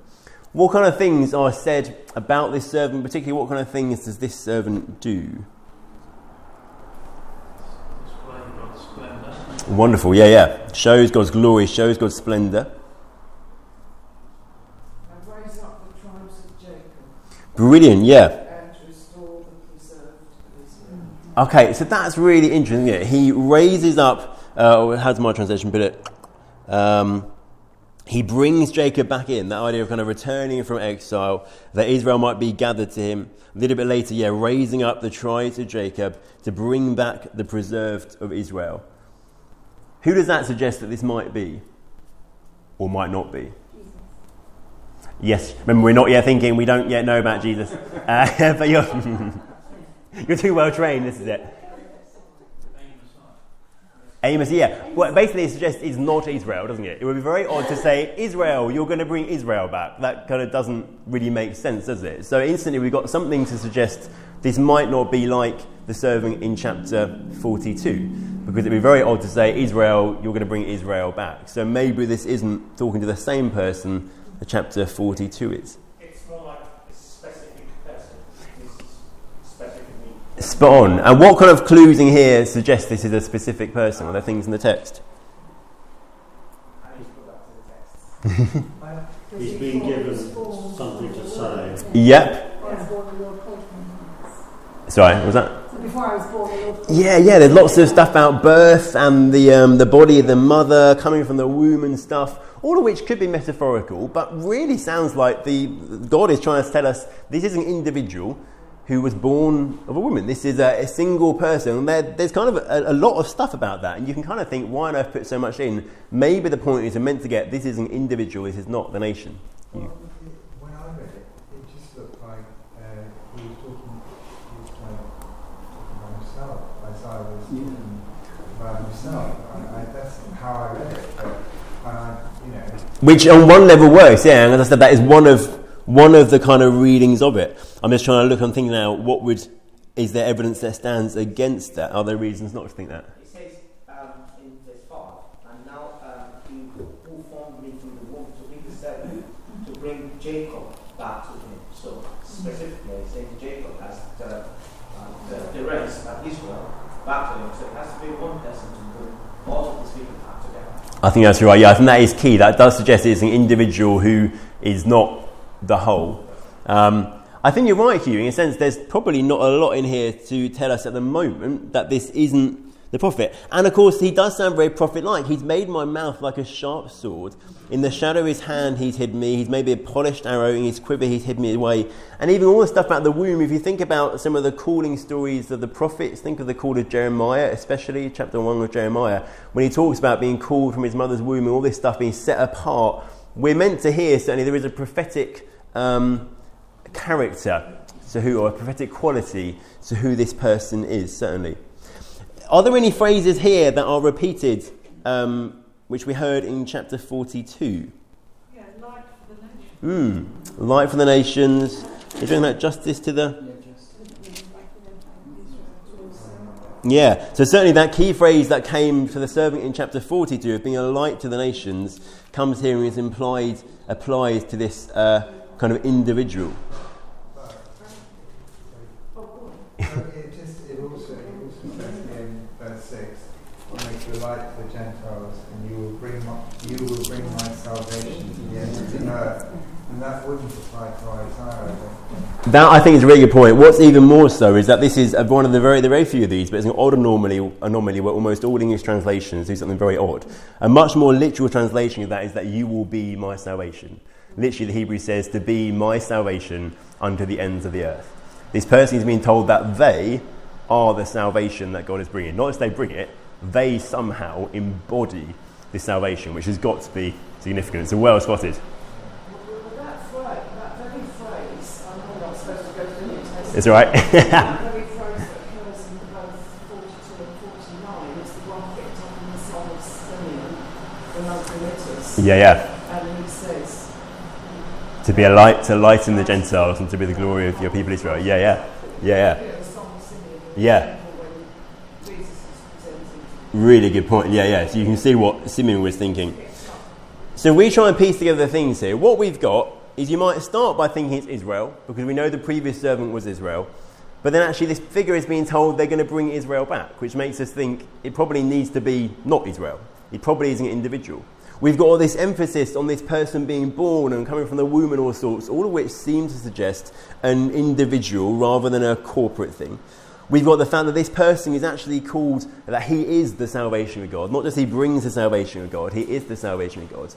What kind of things are said about this servant, particularly what kind of things does this servant do? Wonderful, yeah, yeah. Shows God's glory, shows God's splendour. Brilliant, yeah. Okay, so that's really interesting. Yeah, he raises up. Uh, how's my translation put it? Um, he brings Jacob back in, that idea of kind of returning from exile, that Israel might be gathered to him. A little bit later, yeah, raising up the tribes of Jacob to bring back the preserved of Israel. Who does that suggest that this might be? Or might not be? Jesus. Yes, remember, we're not yet thinking, we don't yet know about Jesus. Uh, but you're, you're too well trained, this is it. Amos, yeah. Well, basically, it suggests it's not Israel, doesn't it? It would be very odd to say, Israel, you're going to bring Israel back. That kind of doesn't really make sense, does it? So instantly, we've got something to suggest this might not be like the serving in chapter 42, because it'd be very odd to say, Israel, you're going to bring Israel back. So maybe this isn't talking to the same person that chapter 42 is. Spot on. And what kind of clues in here suggest this is a specific person? Are there things in the text? He's been given something to say. Yep. Sorry, what was that? Before I was born, Yeah, yeah. There's lots of stuff about birth and the um, the body of the mother coming from the womb and stuff. All of which could be metaphorical, but really sounds like the God is trying to tell us this is an individual who was born of a woman. This is a, a single person. And there, there's kind of a, a, lot of stuff about that, and you can kind of think, why on earth put so much in? Maybe the point is you're meant to get this is an individual, this is not the nation. Well, when I read it, it just looked like uh, he was talking, he was trying to talking about himself. Isaiah was by himself. I, I, that's how I read it. But, and you know, Which on one level works, yeah. And as I said, that is one of one of the kind of readings of it. I'm just trying to look. and think now, what would is there evidence that stands against that? Are there reasons not to think that? It says um, in verse 5, and now um, he who formed me from the womb to be the servant to bring Jacob back to him. So specifically, it says Jacob as the, uh, the, the rest of Israel back to him. So it has to be one person to bring all of these people back together. I think that's right. Yeah, I think that is key. That does suggest it's an individual who is not the whole. Um, I think you're right, Hugh. In a sense, there's probably not a lot in here to tell us at the moment that this isn't the prophet. And of course, he does sound very prophet-like. He's made my mouth like a sharp sword. In the shadow of his hand, he's hid me. He's maybe a polished arrow. In his quiver, he's hid me away. And even all the stuff about the womb, if you think about some of the calling stories of the prophets, think of the call of Jeremiah, especially chapter 1 of Jeremiah, when he talks about being called from his mother's womb and all this stuff being set apart. We're meant to hear, certainly, there is a prophetic um, character to who, or a prophetic quality to who this person is, certainly. Are there any phrases here that are repeated, um, which we heard in chapter 42? Yeah, light for the nation. Hmm. Light for the nations. You're doing that justice to the. Yeah, so certainly that key phrase that came to the servant in chapter 42 of being a light to the nations comes here and is implied, applies to this uh, kind of individual. that. I think. Is a really good point. What's even more so is that this is one of the very, the very few of these, but it's an odd anomaly, anomaly where almost all English translations do something very odd. A much more literal translation of that is that you will be my salvation. Literally, the Hebrew says to be my salvation unto the ends of the earth. This person is being told that they are the salvation that God is bringing. Not just they bring it, they somehow embody this salvation, which has got to be significant. It's well spotted. Well, Testament. It's right. that very phrase that occurs in both 42 and 49 is the one picked up in the Song of Simeon, the Nunc Dimittis. yeah, yeah. To be a light, to lighten the Gentiles and to be the glory of your people Israel. Yeah, yeah. Yeah, yeah. yeah. Really good point. Yeah, yeah. So you can see what Simeon was thinking. So we try and piece together the things here. What we've got is you might start by thinking it's Israel, because we know the previous servant was Israel. But then actually, this figure is being told they're going to bring Israel back, which makes us think it probably needs to be not Israel. It probably isn't an individual. We've got all this emphasis on this person being born and coming from the womb and all sorts, all of which seem to suggest an individual rather than a corporate thing. We've got the fact that this person is actually called, that he is the salvation of God. Not just he brings the salvation of God, he is the salvation of God.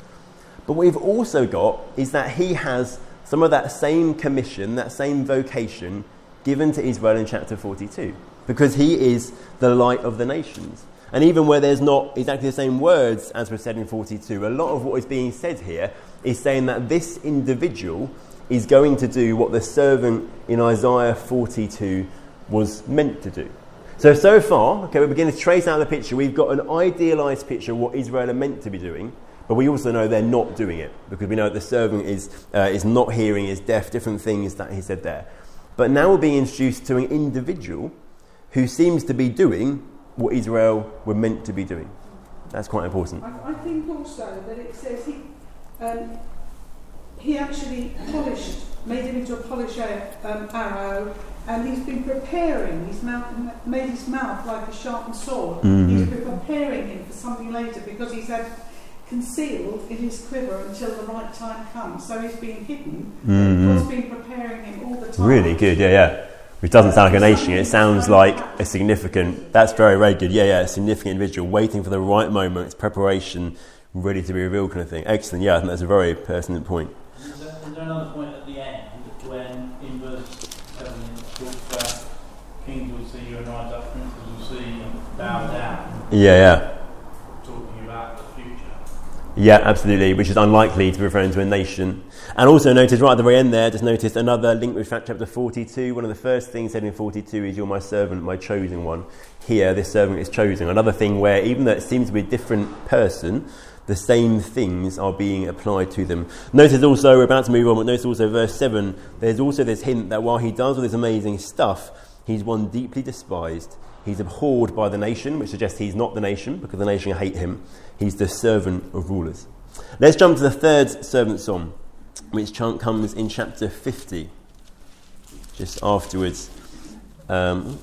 But what we've also got is that he has some of that same commission, that same vocation given to Israel in chapter 42. Because he is the light of the nations. And even where there's not exactly the same words as were said in 42, a lot of what is being said here is saying that this individual is going to do what the servant in Isaiah 42 was meant to do. So, so far, okay, we're beginning to trace out the picture. We've got an idealized picture of what Israel are meant to be doing, but we also know they're not doing it because we know that the servant is, uh, is not hearing, is deaf, different things that he said there. But now we're being introduced to an individual who seems to be doing what Israel were meant to be doing. That's quite important. I, I think also that it says he, um, he actually polished, made him into a polished um, arrow, and he's been preparing. He's mouth, made his mouth like a sharpened sword. Mhm. He's been preparing him for something later because he's had concealed in his quiver until the right time comes. So he's been hidden. Mhm. God's been preparing him all the time. Really good, yeah, yeah. Which doesn't sound like a nation, it sounds like a significant, that's very, very good. Yeah, yeah, a significant individual waiting for the right moment, it's preparation, ready to be revealed kind of thing. Excellent, yeah, I think that's a very pertinent point. Is there, is there another point at the end when in verse 7 it talks about kings will see you and rise up, princes will see you and bow down, Yeah, yeah. talking about the future? Yeah, absolutely, which is unlikely to be referring to a nation. And also notice right at the very end there, just notice another link with chapter 42. One of the first things said in 42 is, You're my servant, my chosen one. Here, this servant is chosen. Another thing where, even though it seems to be a different person, the same things are being applied to them. Notice also, we're about to move on, but notice also verse 7, there's also this hint that while he does all this amazing stuff, he's one deeply despised. He's abhorred by the nation, which suggests he's not the nation because the nation hate him. He's the servant of rulers. Let's jump to the third servant song, which comes in chapter 50, just afterwards, um,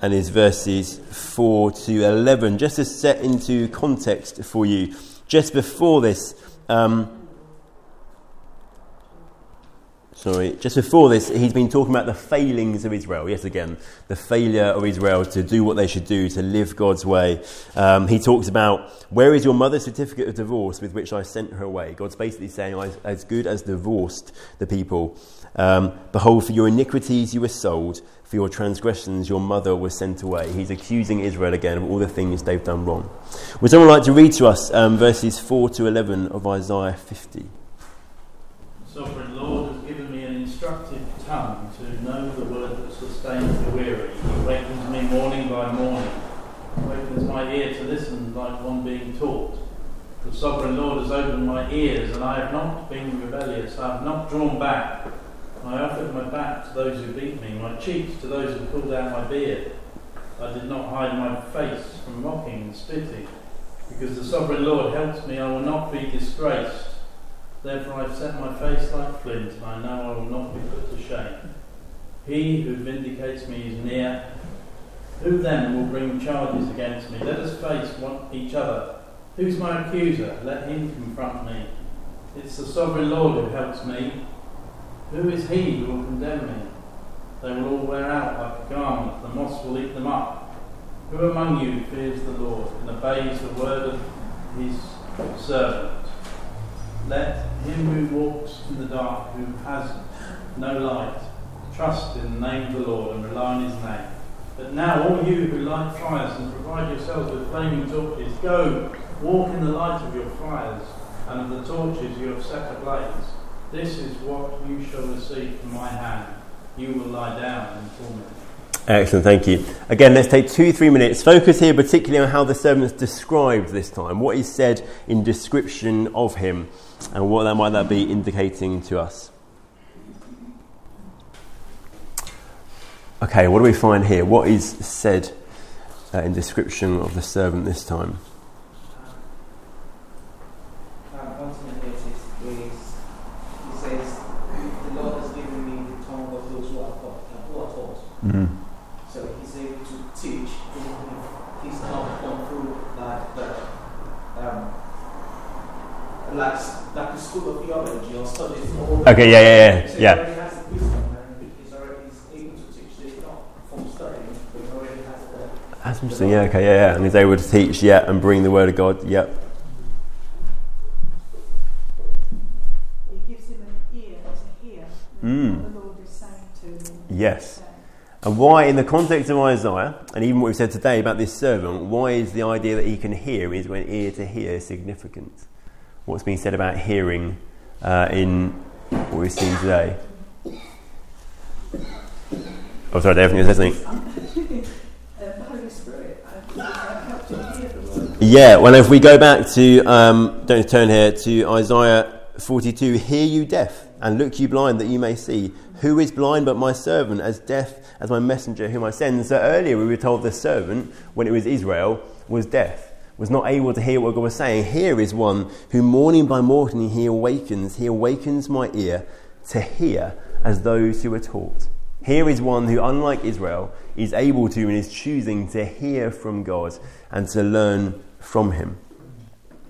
and is verses 4 to 11. Just to set into context for you, just before this, um, sorry, just before this, he's been talking about the failings of Israel. Yes, again, the failure of Israel to do what they should do, to live God's way. Um, he talks about, Where is your mother's certificate of divorce with which I sent her away? God's basically saying, I, as good as divorced the people. Um, Behold, for your iniquities you were sold, for your transgressions your mother was sent away. He's accusing Israel again of all the things they've done wrong. Would someone like to read to us um, verses 4 to 11 of Isaiah 50? Sovereign Lord has given me an instructive tongue to know the word that sustains the weary. He wakens me morning by morning, It wakens my ear to listen like one being taught. The sovereign Lord has opened my ears, and I have not been rebellious. I have not drawn back. I offered my back to those who beat me, my cheeks to those who pulled out my beard. I did not hide my face from mocking and spitting. Because the sovereign Lord helps me, I will not be disgraced. Therefore I have set my face like flint, and I know I will not be put to shame. He who vindicates me is near. Who then will bring charges against me? Let us face one, each other. Who's my accuser? Let him confront me. It's the sovereign Lord who helps me. Who is he who will condemn me? They will all wear out like a garment, the moss will eat them up. Who among you fears the Lord and obeys the word of his servant? Let him who walks in the dark, who has no light, trust in the name of the Lord and rely on his name. But now, all you who light fires and provide yourselves with flaming torches, go, walk in the light of your fires and of the torches you have set ablaze. This is what you shall receive from my hand. You will lie down in torment. Excellent, thank you. Again, let's take two, three minutes. Focus here particularly on how the servant's described this time, what is said in description of him, and what that might that be indicating to us. Okay, what do we find here? What is said uh, in description of the servant this time? Um, ultimately, it is, is, he says, the Lord has given me the tongue of those who are taught. Uh, who are taught. Mm. So he's able to teach, he's not gone through like the, um, like, like the school of theology or studies. Or Okay, yeah, yeah, yeah, So yeah. already has the wisdom and he's already he's able to teach. So he's not from studying, but he already has the. That's interesting, yeah, okay, yeah, yeah. And he's able to teach, yeah, and bring the word of God, yep. It gives him an ear to hear Mm. what the Lord is saying to him. Yes. And why, in the context of Isaiah, and even what we've said today about this servant, why is the idea that he can hear, is when ear to hear, significant? What's being said about hearing uh, in what we've seen today? Oh, sorry, Dave, you said. Yeah, well, if we go back to, um, don't turn here, to Isaiah 42, hear you deaf, and look you blind that you may see. Who is blind but my servant, as deaf as my messenger whom I send? So earlier we were told the servant, when it was Israel, was deaf, was not able to hear what God was saying. Here is one who morning by morning he awakens, he awakens my ear to hear as those who are taught. Here is one who, unlike Israel, is able to and is choosing to hear from God and to learn from Him.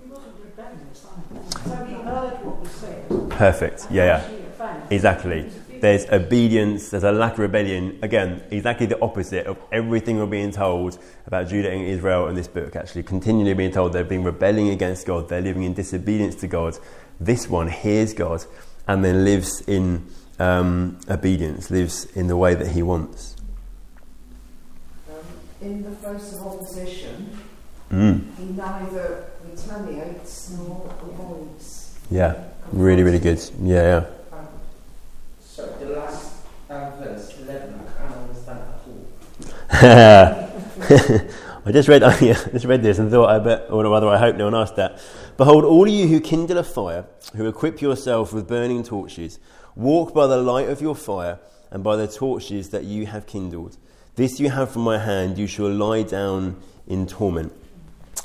He wasn't rebellious either. So he heard what was said. Perfect. Yeah, yeah. Exactly. There's obedience, there's a lack of rebellion. Again, exactly the opposite of everything we're being told about Judah and Israel in this book. Actually, continually being told they've been rebelling against God, they're living in disobedience to God. This one hears God and then lives in um, obedience, lives in the way that He wants. Um, in the face of opposition, Mm. he neither retaliates nor avoids. Yeah, really, really good. Yeah, Um, so the last verse, 11, I. I just read, I just read this and thought, I bet, or rather, I hope no one asked that. Behold, all you who kindle a fire, who equip yourself with burning torches, walk by the light of your fire and by the torches that you have kindled. This you have from my hand, you shall lie down in torment.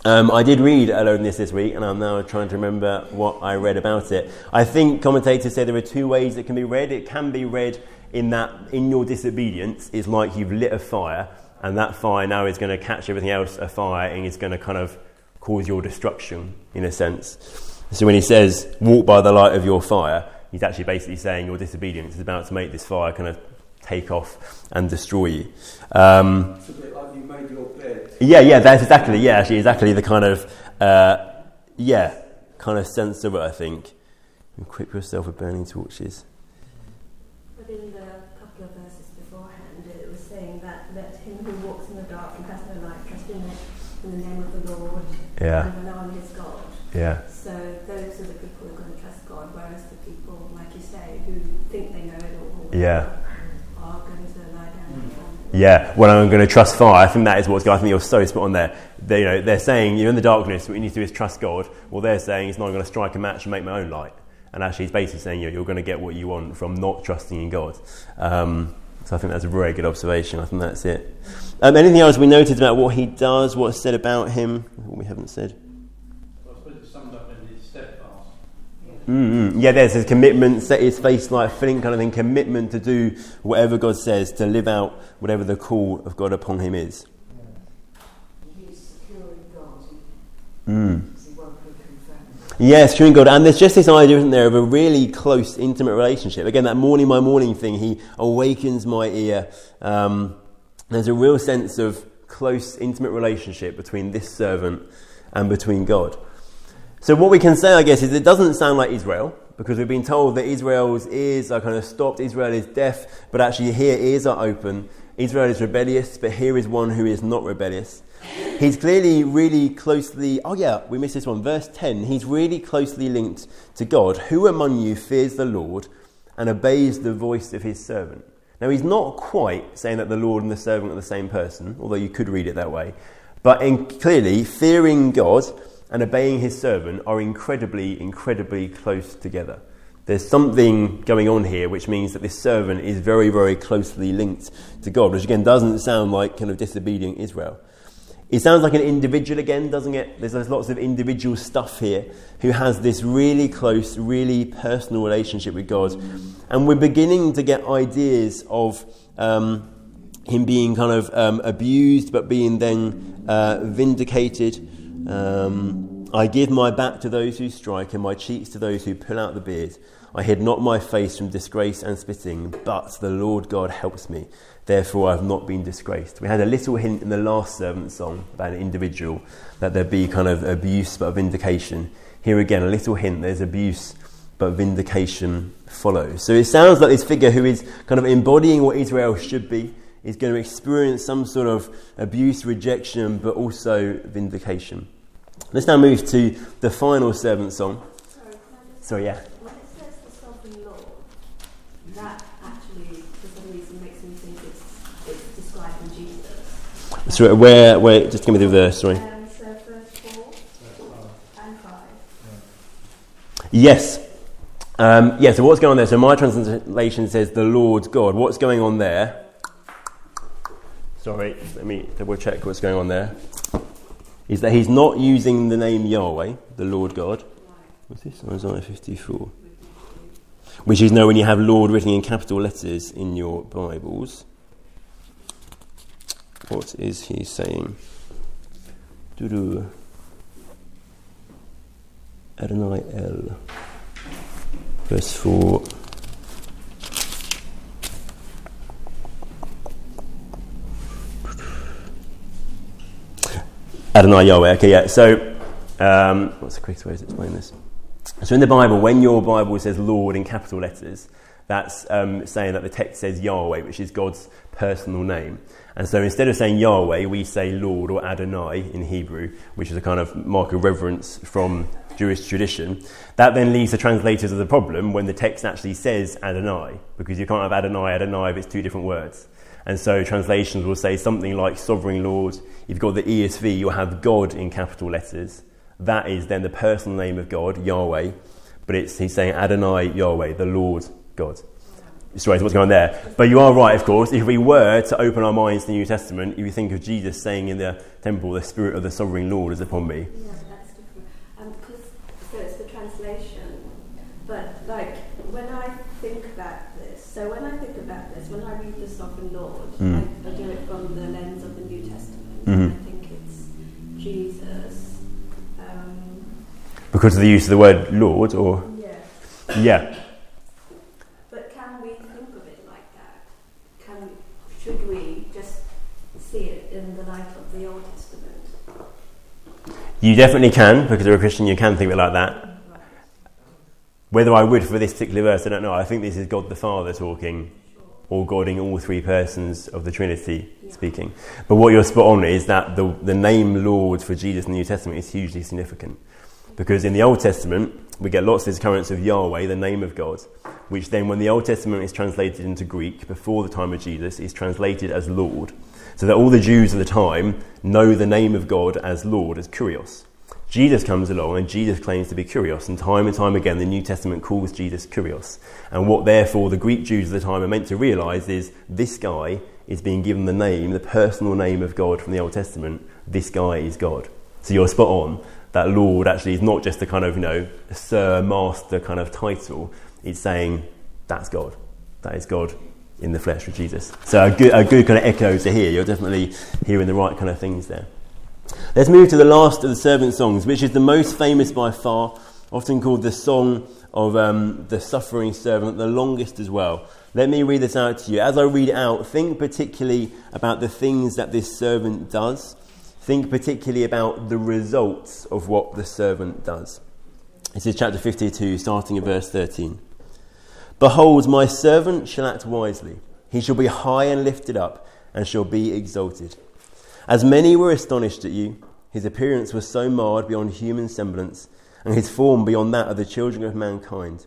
Um, I did read Alone This this week, and I'm now trying to remember what I read about it. I think commentators say there are two ways it can be read. It can be read in that, in your disobedience, is like you've lit a fire, and that fire now is going to catch everything else afire, and it's going to kind of cause your destruction, in a sense. So when he says, walk by the light of your fire, he's actually basically saying your disobedience is about to make this fire kind of take off and destroy you. Um, It's a bit like you made your bed. Yeah, yeah, that's exactly, yeah, actually, exactly the kind of, uh, yeah, kind of sense of it, I think. Equip yourself with burning torches. But in the couple of verses beforehand, it was saying that let him who walks in the dark and has no light trust in in the name of the Lord Yeah, and rely on his God. yeah, So those are the people who are going to trust God, whereas the people, like you say, who think they know it all, Yeah. are going to lie down and torment. Yeah. Well, I'm going to trust fire. I think that is what's going I think you're so spot on there. They, you know, they're saying you're in the darkness, what you need to do is trust God. Well, they're saying it's not going to strike a match and make my own light. And actually, he's basically saying you're, you're going to get what you want from not trusting in God. Um, so I think that's a very good observation. I think that's it. Um, anything else we noted about what he does, what's said about him, what we haven't said? Mm-hmm. Yeah, there's his commitment, set his face like filling kind of thing, commitment to do whatever God says, to live out whatever the call of God upon him is. Mm. Yes, true in God. And there's just this idea, isn't there, of a really close, intimate relationship. Again, that morning by morning thing, he awakens my ear. Um, there's a real sense of close, intimate relationship between this servant and between God. So, what we can say, I guess, is it doesn't sound like Israel, because we've been told that Israel's ears are kind of stopped, Israel is deaf, but actually here ears are open. Israel is rebellious, but here is one who is not rebellious. He's clearly really closely, oh yeah, we missed this one, verse 10. He's really closely linked to God. Who among you fears the Lord and obeys the voice of his servant? Now, he's not quite saying that the Lord and the servant are the same person, although you could read it that way. But in, clearly, fearing God and obeying his servant are incredibly, incredibly close together. There's something going on here which means that this servant is very, very closely linked to God, which again doesn't sound like kind of disobedient Israel. It sounds like an individual again, doesn't it? There's, there's lots of individual stuff here who has this really close, really personal relationship with God. And we're beginning to get ideas of um, him being kind of um, abused but being then uh, vindicated. Um, I give my back to those who strike and my cheeks to those who pull out the beard. I hid not my face from disgrace and spitting, but the Lord God helps me. Therefore, I have not been disgraced. We had a little hint in the last servant song about an individual that there'd be kind of abuse but vindication. Here again, a little hint there's abuse but vindication follows. So it sounds like this figure who is kind of embodying what Israel should be is going to experience some sort of abuse, rejection, but also vindication. Let's now move to the final servant song. Sorry, can just So, yeah. When it says the sovereign Lord, that actually, for some reason, makes me think it's, it's describing Jesus. So, where, where, just give me the verse, sorry. Um, so verse 4 and 5. Yes. Um, yeah, so what's going on there? So my translation says the Lord God. What's going on there? Sorry, let me double check what's going on there. Is that he's not using the name Yahweh, the Lord God. What's this? Isaiah 54. Which is known when you have Lord written in capital letters in your Bibles. What is he saying? Doo-doo. Adonai El. Verse 4. Adonai Yahweh. Okay, yeah. So, um, what's the quickest way to explain this? So, in the Bible, when your Bible says Lord in capital letters, that's um, saying that the text says Yahweh, which is God's personal name. And so instead of saying Yahweh, we say Lord or Adonai in Hebrew, which is a kind of mark of reverence from Jewish tradition. That then leaves the translators of the problem when the text actually says Adonai, because you can't have Adonai, Adonai if it's two different words. And so translations will say something like sovereign Lord. If you've got the ESV, you'll have God in capital letters. That is then the personal name of God, Yahweh. But it's, he's saying Adonai, Yahweh, the Lord God. Sorry, what's going on there? But you are right, of course. If we were to open our minds to the New Testament, if you think of Jesus saying in the temple, the Spirit of the Sovereign Lord is upon me. Yeah, that's different. Um, so it's the translation. But, like, when I think about this, so when I think about this, when I read the Sovereign Lord, Mm. I, I do it from the lens of the New Mhm. I think it's Jesus. Um, Because of the use of the word Lord, or. yeah. Yeah. But can we think of it like that? Can should we just see it in the light of the Old Testament? You definitely can, because you're a Christian, you can think of it like that. Whether I would for this particular verse, I don't know. I think this is God the Father talking, or God in all three persons of the Trinity Yeah. speaking. But what you're spot on is that the, the name Lord for Jesus in the New Testament is hugely significant. Because in the Old Testament, we get lots of this occurrence of Yahweh, the name of God, which then, when the Old Testament is translated into Greek before the time of Jesus, is translated as Lord. So that all the Jews of the time know the name of God as Lord, as Kurios. Jesus comes along and Jesus claims to be Kurios, and time and time again the New Testament calls Jesus Kurios. And what therefore the Greek Jews of the time are meant to realize is this guy is being given the name, the personal name of God from the Old Testament. This guy is God. So you're spot on. That Lord actually is not just a kind of, you know, Sir, Master kind of title. It's saying that's God. That is God in the flesh of Jesus. So a good, a good kind of echo to hear. You're definitely hearing the right kind of things there. Let's move to the last of the servant songs, which is the most famous by far, often called the song of um, the suffering servant, the longest as well. Let me read this out to you. As I read it out, think particularly about the things that this servant does. Think particularly about the results of what the servant does. This is chapter 52, starting at verse 13. Behold, my servant shall act wisely. He shall be high and lifted up, and shall be exalted. As many were astonished at you, his appearance was so marred beyond human semblance, and his form beyond that of the children of mankind.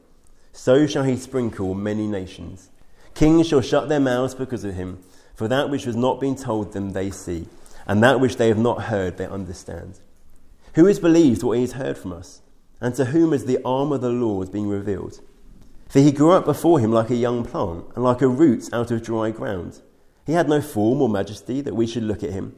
So shall he sprinkle many nations. Kings shall shut their mouths because of him, for that which has not been told them they see, and that which they have not heard they understand. Who has believed what he has heard from us? And to whom has the arm of the Lord been revealed? For he grew up before him like a young plant, and like a root out of dry ground. He had no form or majesty that we should look at him,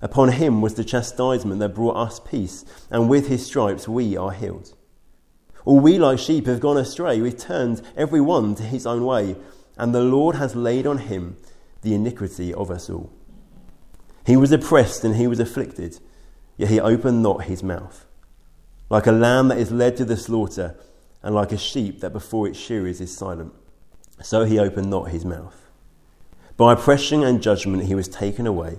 Upon him was the chastisement that brought us peace, and with his stripes we are healed. All we like sheep have gone astray, we've turned every one to his own way, and the Lord has laid on him the iniquity of us all. He was oppressed and he was afflicted, yet he opened not his mouth. Like a lamb that is led to the slaughter, and like a sheep that before its shearers is silent, so he opened not his mouth. By oppression and judgment he was taken away.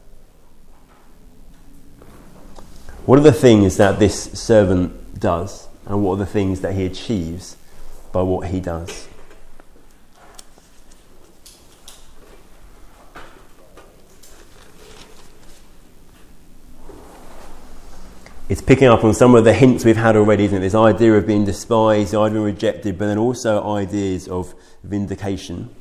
What are the things that this servant does, and what are the things that he achieves by what he does? It's picking up on some of the hints we've had already, isn't it? This idea of being despised, the idea of being rejected, but then also ideas of vindication.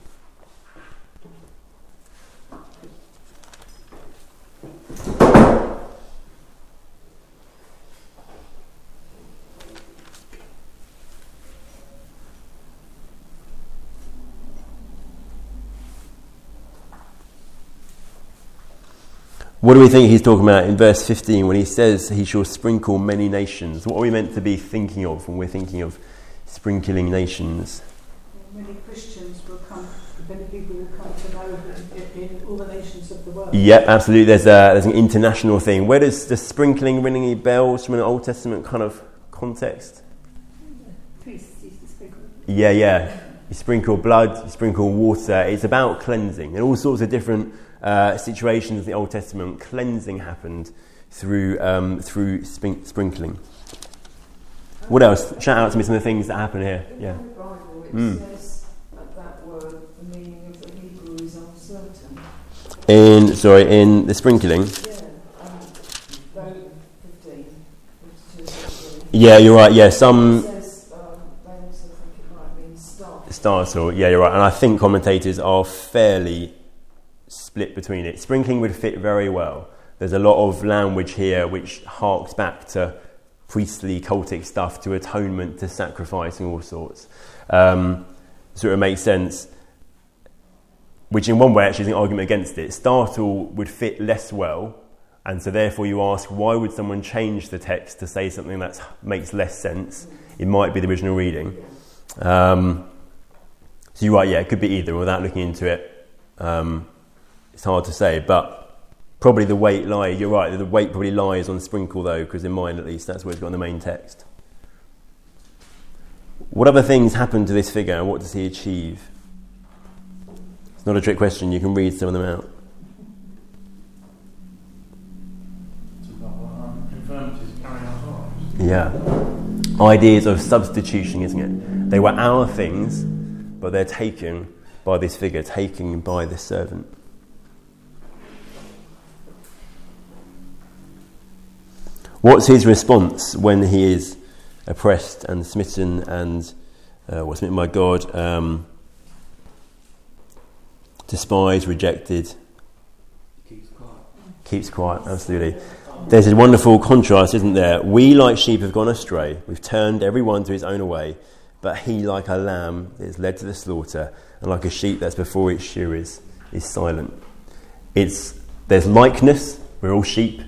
What do we think he's talking about in verse 15 when he says he shall sprinkle many nations? What are we meant to be thinking of when we're thinking of sprinkling nations? Many Christians will come, many people will come to know in, in all the nations of the world. Yep, absolutely. There's, a, there's an international thing. Where does the sprinkling ring any bells from an Old Testament kind of context? Priests used to sprinkle. Yeah, yeah. You sprinkle blood, you sprinkle water. It's about cleansing and all sorts of different uh, situations in the Old Testament. Cleansing happened through um, through sprinkling. What else? Shout out to me some of the things that happen here. In Yeah. the Bible, it says that that word, the meaning of the Hebrew is uncertain. In sorry, in the sprinkling. Yeah, um, though 15, Yeah, you're right. Yeah, some says, um, they also think it might mean star. Startle, yeah, you're right. And I think commentators are fairly split between it. Sprinkling would fit very well. There's a lot of language here which harks back to priestly, cultic stuff, to atonement, to sacrifice, and all sorts. Um, so it makes sense. Which, in one way, actually is an argument against it. Startle would fit less well, and so therefore you ask, why would someone change the text to say something that makes less sense? It might be the original reading. Um, so you're right, yeah, it could be either. Without looking into it, um, it's hard to say. But probably the weight lies. You're right. The weight probably lies on sprinkle, though, because in mine at least, that's where it's got in the main text. What other things happen to this figure, and what does he achieve? It's not a trick question. You can read some of them out. Yeah. Ideas of substitution, isn't it? They were our things, but they're taken by this figure, taken by this servant. What's his response when he is oppressed and smitten and uh, what's smitten by God, um, despised, rejected? Keeps quiet, Keeps quiet, absolutely. There's a wonderful contrast, isn't there? We, like sheep, have gone astray. We've turned every one to his own way. But he, like a lamb, is led to the slaughter, and like a sheep that's before its shearers, is silent. It's, there's likeness, we're all sheep,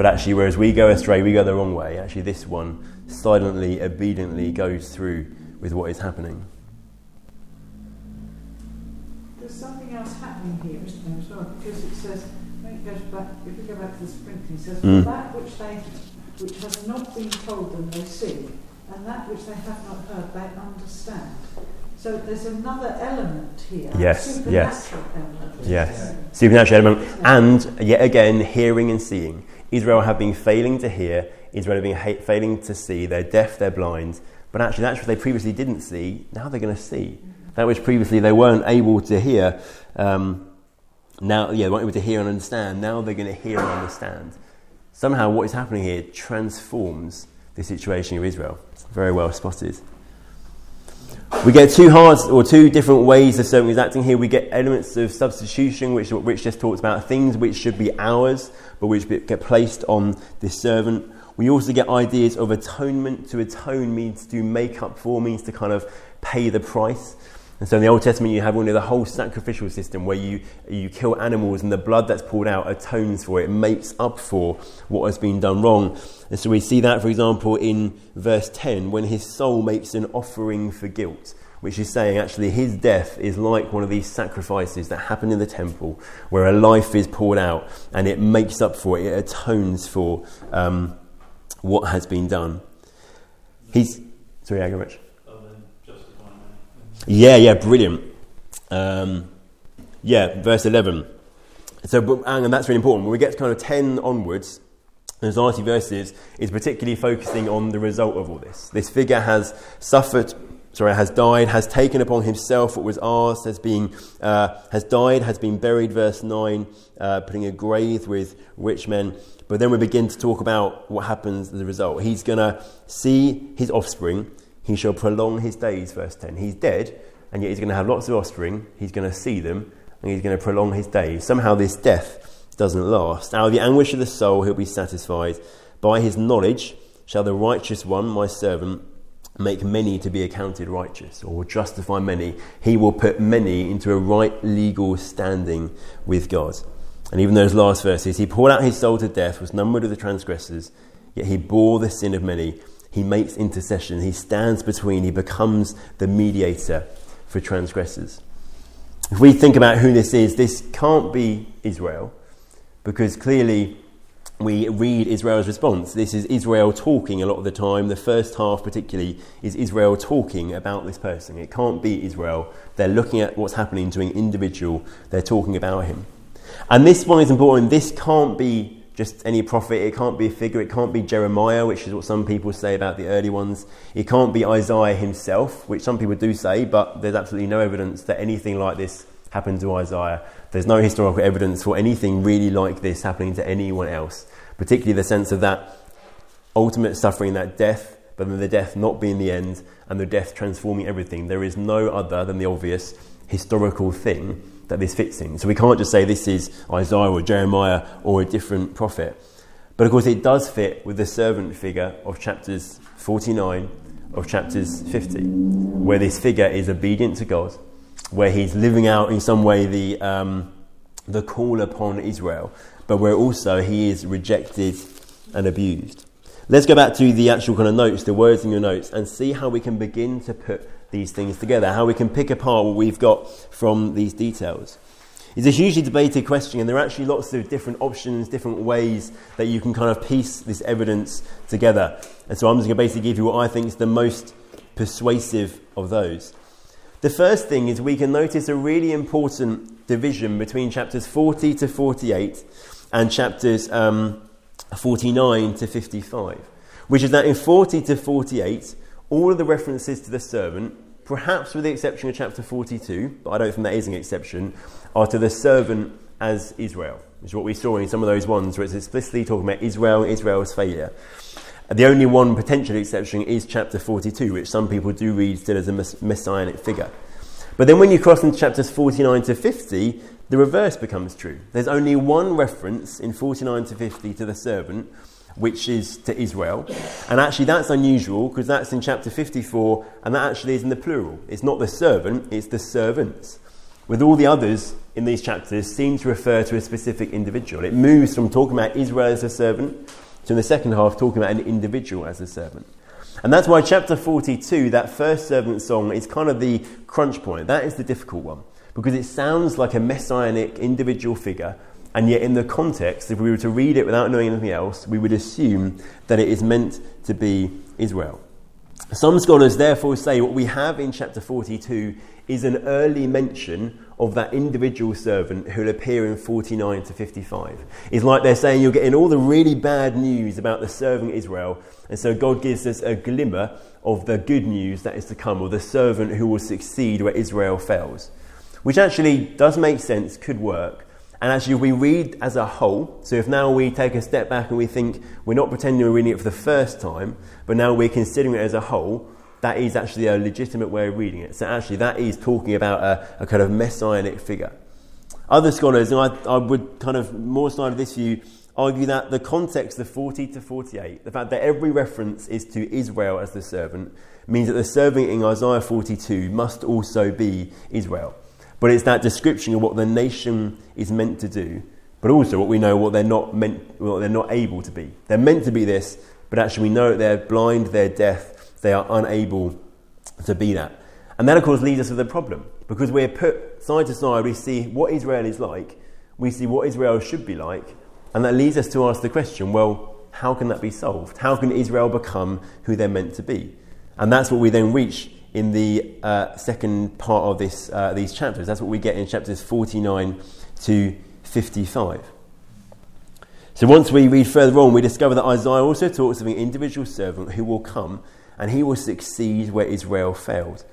but actually, whereas we go astray, we go the wrong way, actually, this one silently, obediently goes through with what is happening. There's something else happening here, isn't there, as well? Because it says, when it goes back, if we go back to the sprinkling, it says, Mm. that which they, which has not been told them they see, and that which they have not heard they understand. So there's another element here. Yes, yes. element. Yes. Supernatural element. And yet again, hearing and seeing. Israel have been failing to hear, Israel have been ha- failing to see. They're deaf, they're blind. But actually, that's what they previously didn't see. Now they're going to see. That which previously they weren't able to hear. Um, now, yeah, they weren't able to hear and understand. Now they're going to hear and understand. Somehow, what is happening here transforms the situation of Israel. Very well spotted. We get two halves or two different ways the servant is acting here. We get elements of substitution, which which just talks about things which should be ours, but which get placed on this servant. We also get ideas of atonement. To atone means to make up for, means to kind of pay the price. And so in the Old Testament, you have of the whole sacrificial system where you, you kill animals and the blood that's poured out atones for it makes up for what has been done wrong. And so we see that, for example, in verse 10 when his soul makes an offering for guilt, which is saying actually his death is like one of these sacrifices that happen in the temple where a life is poured out and it makes up for it, it atones for um, what has been done. He's. Sorry, Agarich. Yeah, yeah, brilliant. Um, yeah, verse 11. So, and that's really important. When we get to kind of 10 onwards, those 90 verses is particularly focusing on the result of all this. This figure has suffered, sorry, has died, has taken upon himself what was ours, has been, uh, has died, has been buried. Verse nine, uh, putting a grave with rich men. But then we begin to talk about what happens as a result. He's going to see his offspring. He shall prolong his days. Verse ten. He's dead, and yet he's going to have lots of offspring. He's going to see them, and he's going to prolong his days. Somehow this death doesn't last. Out of the anguish of the soul, he'll be satisfied. By his knowledge shall the righteous one, my servant, make many to be accounted righteous, or justify many. He will put many into a right legal standing with God. And even those last verses, he poured out his soul to death, was numbered with the transgressors, yet he bore the sin of many. He makes intercession, he stands between, he becomes the mediator for transgressors. If we think about who this is, this can't be Israel because clearly we read Israel's response. This is Israel talking a lot of the time. The first half, particularly, is Israel talking about this person. It can't be Israel. They're looking at what's happening to an individual, they're talking about him. And this one is important. This can't be just any prophet, it can't be a figure, it can't be Jeremiah, which is what some people say about the early ones. It can't be Isaiah himself, which some people do say, but there's absolutely no evidence that anything like this happened to Isaiah. There's no historical evidence for anything really like this happening to anyone else, particularly the sense of that ultimate suffering, that death, but then the death not being the end, and the death transforming everything. There is no other than the obvious historical thing that this fits in. So we can't just say this is Isaiah or Jeremiah or a different prophet. But of course, it does fit with the servant figure of chapters 49 of chapters 50, where this figure is obedient to God, where he's living out in some way the, um, the call upon Israel, but where also he is rejected and abused. Let's go back to the actual kind of notes, the words in your notes, and see how we can begin to put these things together, how we can pick apart what we've got from these details. It's a hugely debated question, and there are actually lots of different options, different ways that you can kind of piece this evidence together. And so I'm just going to basically give you what I think is the most persuasive of those. The first thing is we can notice a really important division between chapters 40 to 48 and chapters um, 49 to 55, which is that in 40 to 48, all of the references to the servant, perhaps with the exception of chapter 42, but I don't think that is an exception, are to the servant as Israel, which is what we saw in some of those ones where it's explicitly talking about Israel Israel's failure. The only one potential exception is chapter 42, which some people do read still as a messianic figure. But then when you cross into chapters 49 to 50, the reverse becomes true. There's only one reference in 49 to 50 to the servant, which is to Israel. And actually, that's unusual because that's in chapter 54, and that actually is in the plural. It's not the servant, it's the servants. With all the others in these chapters, seem to refer to a specific individual. It moves from talking about Israel as a servant to, in the second half, talking about an individual as a servant. And that's why chapter 42, that first servant song, is kind of the crunch point. That is the difficult one because it sounds like a messianic individual figure, and yet in the context, if we were to read it without knowing anything else, we would assume that it is meant to be Israel. Some scholars therefore say what we have in chapter 42 is an early mention of that individual servant who'll appear in 49 to 55. It's like they're saying you're getting all the really bad news about the servant Israel, and so God gives us a glimmer of the good news that is to come, or the servant who will succeed where Israel fails. Which actually does make sense, could work. And actually, we read as a whole. So, if now we take a step back and we think we're not pretending we're reading it for the first time, but now we're considering it as a whole, that is actually a legitimate way of reading it. So, actually, that is talking about a, a kind of messianic figure. Other scholars, and I, I would kind of more side of this view, argue that the context of 40 to 48, the fact that every reference is to Israel as the servant, means that the servant in Isaiah 42 must also be Israel. But it's that description of what the nation is meant to do, but also what we know what they're not meant, what they're not able to be. They're meant to be this, but actually we know they're blind, they're deaf, they are unable to be that. And that, of course, leads us to the problem because we're put side to side. We see what Israel is like, we see what Israel should be like, and that leads us to ask the question: Well, how can that be solved? How can Israel become who they're meant to be? And that's what we then reach in the uh, second part of this, uh, these chapters. That's what we get in chapters 49 to 55. So once we read further on, we discover that Isaiah also talks of an individual servant who will come and he will succeed where Israel failed.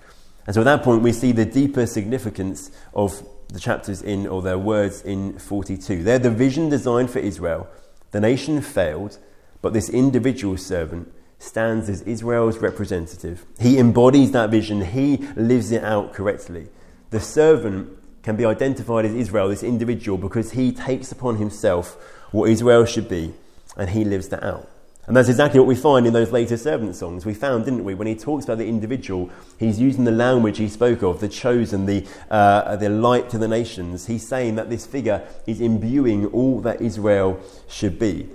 And so at that point, we see the deeper significance of the chapters in, or their words in 42. They're the vision designed for Israel. The nation failed, but this individual servant stands as Israel's representative. He embodies that vision, he lives it out correctly. The servant can be identified as Israel, this individual, because he takes upon himself what Israel should be and he lives that out. And that's exactly what we find in those later servant songs. We found, didn't we, when he talks about the individual, he's using the language he spoke of, the chosen, the, uh, the light to the nations. He's saying that this figure is imbuing all that Israel should be.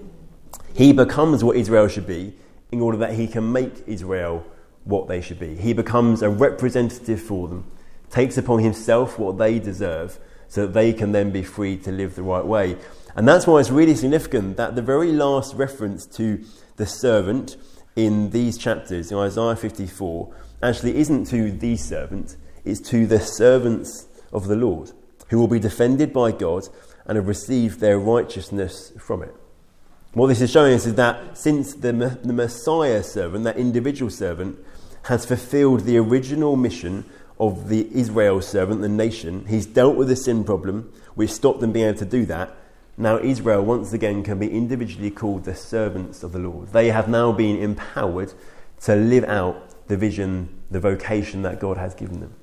He becomes what Israel should be in order that he can make Israel what they should be. He becomes a representative for them, takes upon himself what they deserve, so that they can then be free to live the right way. And that's why it's really significant that the very last reference to the servant in these chapters, in Isaiah 54, actually isn't to the servant, it's to the servants of the Lord, who will be defended by God and have received their righteousness from it. What this is showing us is that since the, the Messiah servant, that individual servant, has fulfilled the original mission of the Israel servant, the nation, he's dealt with the sin problem, which stopped them being able to do that, now Israel once again can be individually called the servants of the Lord. They have now been empowered to live out the vision, the vocation that God has given them.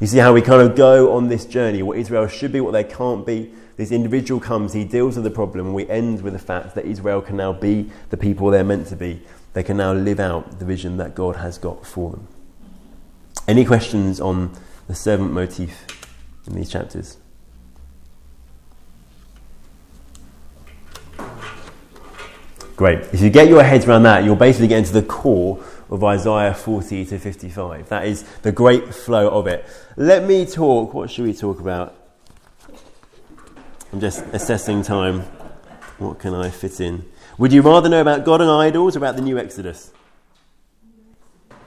You see how we kind of go on this journey, what Israel should be, what they can't be. This individual comes, he deals with the problem, and we end with the fact that Israel can now be the people they're meant to be. They can now live out the vision that God has got for them. Any questions on the servant motif in these chapters? Great. If you get your heads around that, you'll basically get into the core of Isaiah 40 to 55. That is the great flow of it. Let me talk. What should we talk about? I'm just assessing time. What can I fit in? Would you rather know about God and idols or about the new Exodus?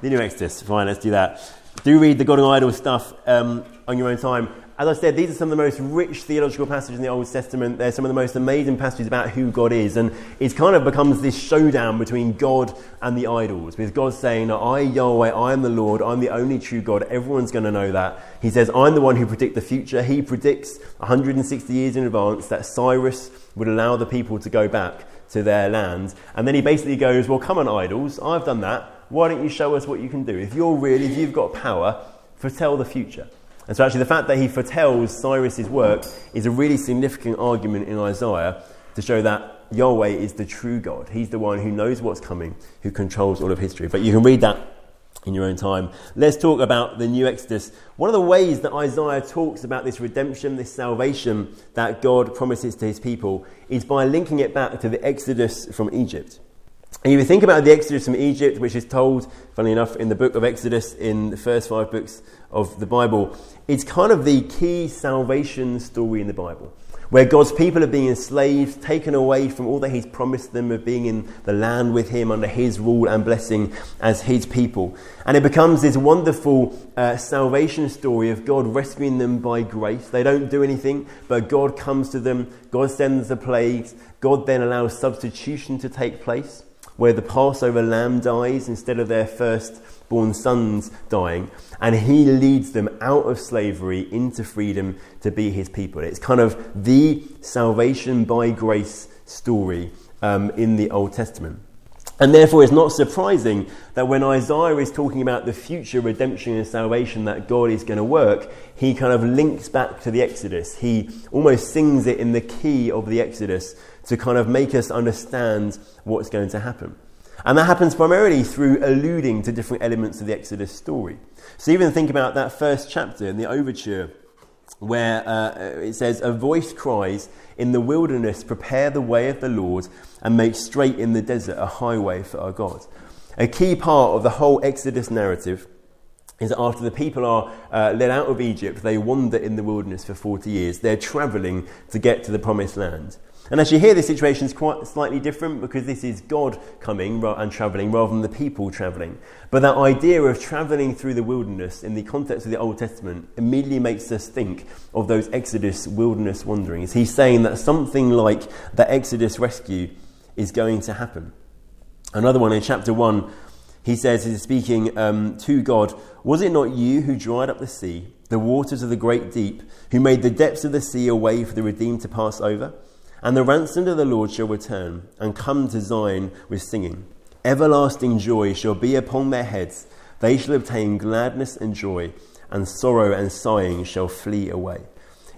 The new Exodus. Fine, let's do that. Do read the God and idol stuff um, on your own time. As I said, these are some of the most rich theological passages in the Old Testament. They're some of the most amazing passages about who God is. And it kind of becomes this showdown between God and the idols, with God saying, I, Yahweh, I am the Lord, I'm the only true God. Everyone's going to know that. He says, I'm the one who predict the future. He predicts 160 years in advance that Cyrus would allow the people to go back to their land. And then he basically goes, Well, come on, idols, I've done that. Why don't you show us what you can do? If you're really, if you've got power, foretell the future. And so, actually, the fact that he foretells Cyrus's work is a really significant argument in Isaiah to show that Yahweh is the true God. He's the one who knows what's coming, who controls all of history. But you can read that in your own time. Let's talk about the new Exodus. One of the ways that Isaiah talks about this redemption, this salvation that God promises to his people, is by linking it back to the Exodus from Egypt. And if you think about the Exodus from Egypt, which is told, funnily enough, in the book of Exodus, in the first five books of the Bible, it's kind of the key salvation story in the Bible, where God's people are being enslaved, taken away from all that He's promised them of being in the land with Him under His rule and blessing as His people. And it becomes this wonderful uh, salvation story of God rescuing them by grace. They don't do anything, but God comes to them, God sends the plagues, God then allows substitution to take place where the Passover lamb dies instead of their firstborn sons dying, and he leads them out of slavery into freedom to be his people. It's kind of the salvation by grace story um, in the Old Testament. And therefore, it's not surprising that when Isaiah is talking about the future redemption and salvation that God is going to work, he kind of links back to the Exodus. He almost sings it in the key of the Exodus to kind of make us understand what's going to happen. And that happens primarily through alluding to different elements of the Exodus story. So, even think about that first chapter in the overture, where uh, it says, A voice cries, In the wilderness, prepare the way of the Lord, and make straight in the desert a highway for our God. A key part of the whole Exodus narrative is that after the people are uh, led out of Egypt, they wander in the wilderness for 40 years. They're traveling to get to the promised land. And you hear, the situation is quite slightly different because this is God coming and traveling rather than the people traveling. But that idea of traveling through the wilderness in the context of the Old Testament immediately makes us think of those Exodus wilderness wanderings. He's saying that something like the Exodus rescue is going to happen. Another one in chapter 1, he says, he's speaking um, to God, Was it not you who dried up the sea, the waters of the great deep, who made the depths of the sea a way for the redeemed to pass over? And the ransomed of the Lord shall return and come to Zion with singing. Everlasting joy shall be upon their heads. They shall obtain gladness and joy, and sorrow and sighing shall flee away.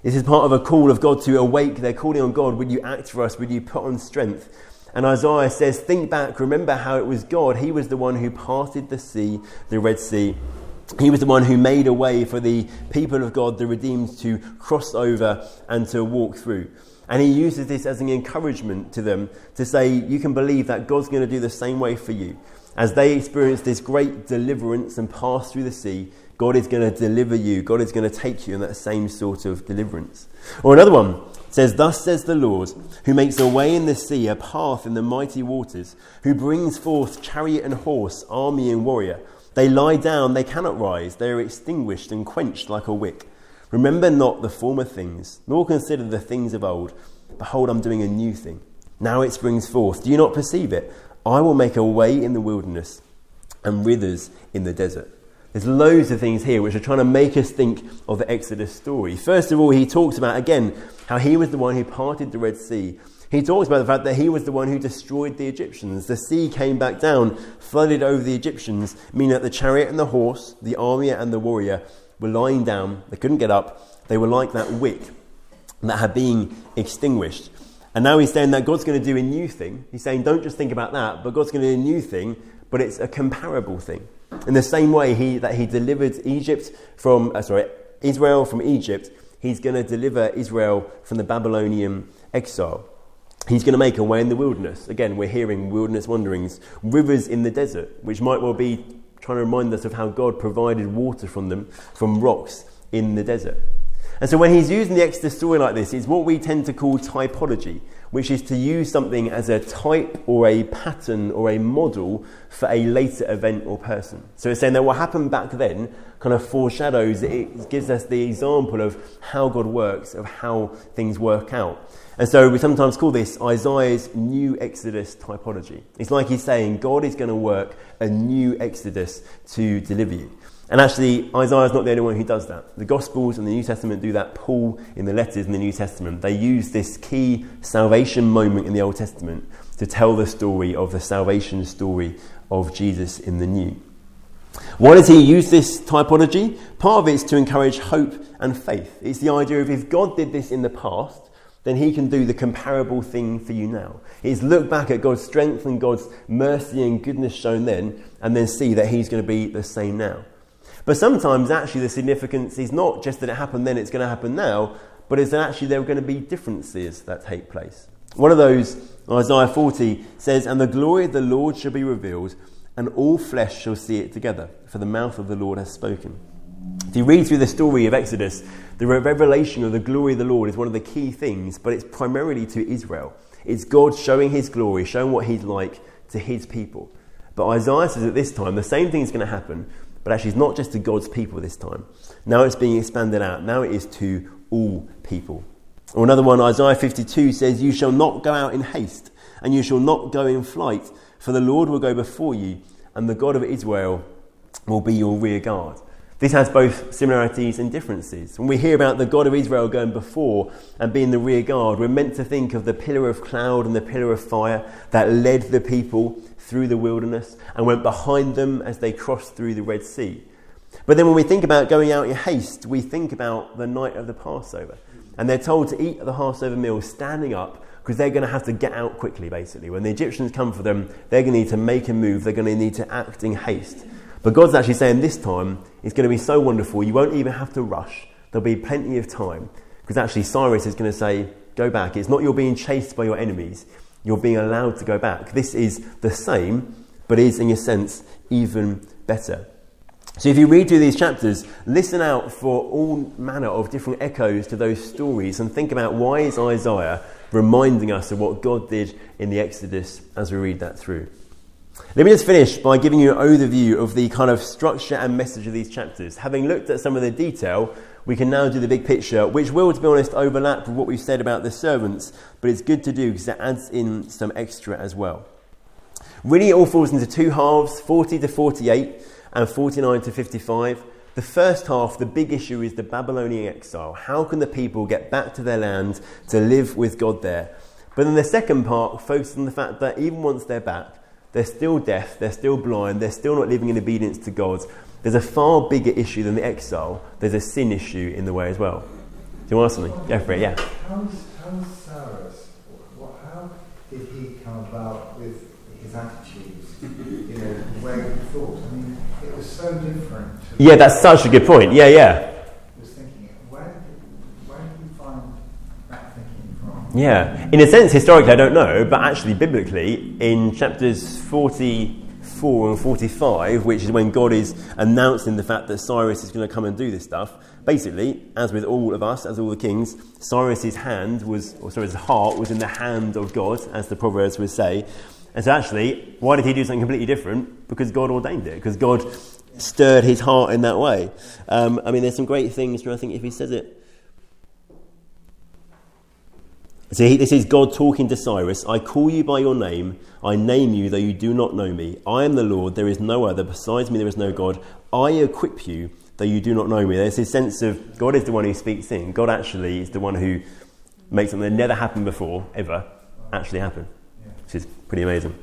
This is part of a call of God to awake. They're calling on God. Would you act for us? Would you put on strength? And Isaiah says, Think back, remember how it was God. He was the one who parted the sea, the Red Sea. He was the one who made a way for the people of God, the redeemed, to cross over and to walk through. And he uses this as an encouragement to them to say, you can believe that God's going to do the same way for you. As they experience this great deliverance and pass through the sea, God is going to deliver you. God is going to take you in that same sort of deliverance. Or another one says, Thus says the Lord, who makes a way in the sea, a path in the mighty waters, who brings forth chariot and horse, army and warrior. They lie down, they cannot rise, they are extinguished and quenched like a wick. Remember not the former things, nor consider the things of old. Behold, I'm doing a new thing. Now it springs forth. Do you not perceive it? I will make a way in the wilderness and rivers in the desert. There's loads of things here which are trying to make us think of the Exodus story. First of all, he talks about, again, how he was the one who parted the Red Sea. He talks about the fact that he was the one who destroyed the Egyptians. The sea came back down, flooded over the Egyptians, meaning that the chariot and the horse, the army and the warrior were lying down, they couldn't get up, they were like that wick that had been extinguished. And now he's saying that God's going to do a new thing. He's saying, don't just think about that, but God's going to do a new thing, but it's a comparable thing. In the same way he, that he delivered Egypt from, uh, sorry, Israel from Egypt, he's going to deliver Israel from the Babylonian exile. He's going to make a way in the wilderness. Again, we're hearing wilderness wanderings, rivers in the desert, which might well be trying to remind us of how God provided water from them, from rocks in the desert. And so when he's using the Exodus story like this, it's what we tend to call typology, which is to use something as a type or a pattern or a model for a later event or person. So it's saying that what happened back then kind of foreshadows, it gives us the example of how God works, of how things work out. And so we sometimes call this Isaiah's new Exodus typology. It's like he's saying God is going to work a new Exodus to deliver you. And actually, Isaiah is not the only one who does that. The Gospels and the New Testament do that. Paul, in the letters in the New Testament, they use this key salvation moment in the Old Testament to tell the story of the salvation story of Jesus in the New. Why does he use this typology? Part of it is to encourage hope and faith. It's the idea of if God did this in the past, then he can do the comparable thing for you now. It's look back at God's strength and God's mercy and goodness shown then, and then see that he's going to be the same now. But sometimes, actually, the significance is not just that it happened then, it's going to happen now, but it's that actually there are going to be differences that take place. One of those, Isaiah 40, says, And the glory of the Lord shall be revealed, and all flesh shall see it together, for the mouth of the Lord has spoken. If you read through the story of Exodus, the revelation of the glory of the Lord is one of the key things, but it's primarily to Israel. It's God showing his glory, showing what he's like to his people. But Isaiah says at this time the same thing is going to happen, but actually it's not just to God's people this time. Now it's being expanded out. Now it is to all people. Or another one, Isaiah 52 says, You shall not go out in haste, and you shall not go in flight, for the Lord will go before you, and the God of Israel will be your rear guard. This has both similarities and differences. When we hear about the God of Israel going before and being the rear guard, we're meant to think of the pillar of cloud and the pillar of fire that led the people through the wilderness and went behind them as they crossed through the Red Sea. But then when we think about going out in haste, we think about the night of the Passover. And they're told to eat the Passover meal standing up because they're going to have to get out quickly, basically. When the Egyptians come for them, they're going to need to make a move, they're going to need to act in haste. But God's actually saying this time it's going to be so wonderful, you won't even have to rush. There'll be plenty of time. Because actually, Cyrus is going to say, Go back. It's not you're being chased by your enemies, you're being allowed to go back. This is the same, but is, in a sense, even better. So if you read through these chapters, listen out for all manner of different echoes to those stories and think about why is Isaiah reminding us of what God did in the Exodus as we read that through. Let me just finish by giving you an overview of the kind of structure and message of these chapters. Having looked at some of the detail, we can now do the big picture, which will, to be honest, overlap with what we've said about the servants, but it's good to do because it adds in some extra as well. Really, it all falls into two halves 40 to 48 and 49 to 55. The first half, the big issue is the Babylonian exile. How can the people get back to their land to live with God there? But then the second part focuses on the fact that even once they're back, they're still deaf, they're still blind, they're still not living in obedience to God. There's a far bigger issue than the exile. There's a sin issue in the way as well. Do you want to ask something? Go for it, yeah. How's, how's Cyrus, what, how did he come about with his attitudes? You know, the way he thought? I mean, it was so different. to- Yeah, that's such a good point. Yeah, yeah. I was thinking, where did, where did you find that thinking from? Yeah. In a sense, historically, I don't know, but actually, biblically, in chapters 44 and 45, which is when God is announcing the fact that Cyrus is going to come and do this stuff, basically, as with all of us, as all the kings, Cyrus's hand was, or sorry, his heart was in the hand of God, as the Proverbs would say. And so, actually, why did he do something completely different? Because God ordained it, because God stirred his heart in that way. Um, I mean, there's some great things, I think, if he says it. So he, this is God talking to Cyrus. I call you by your name. I name you, though you do not know me. I am the Lord. There is no other. Besides me, there is no God. I equip you, though you do not know me. There's this sense of God is the one who speaks in. God actually is the one who makes something that never happened before, ever, actually happen. Which is pretty amazing.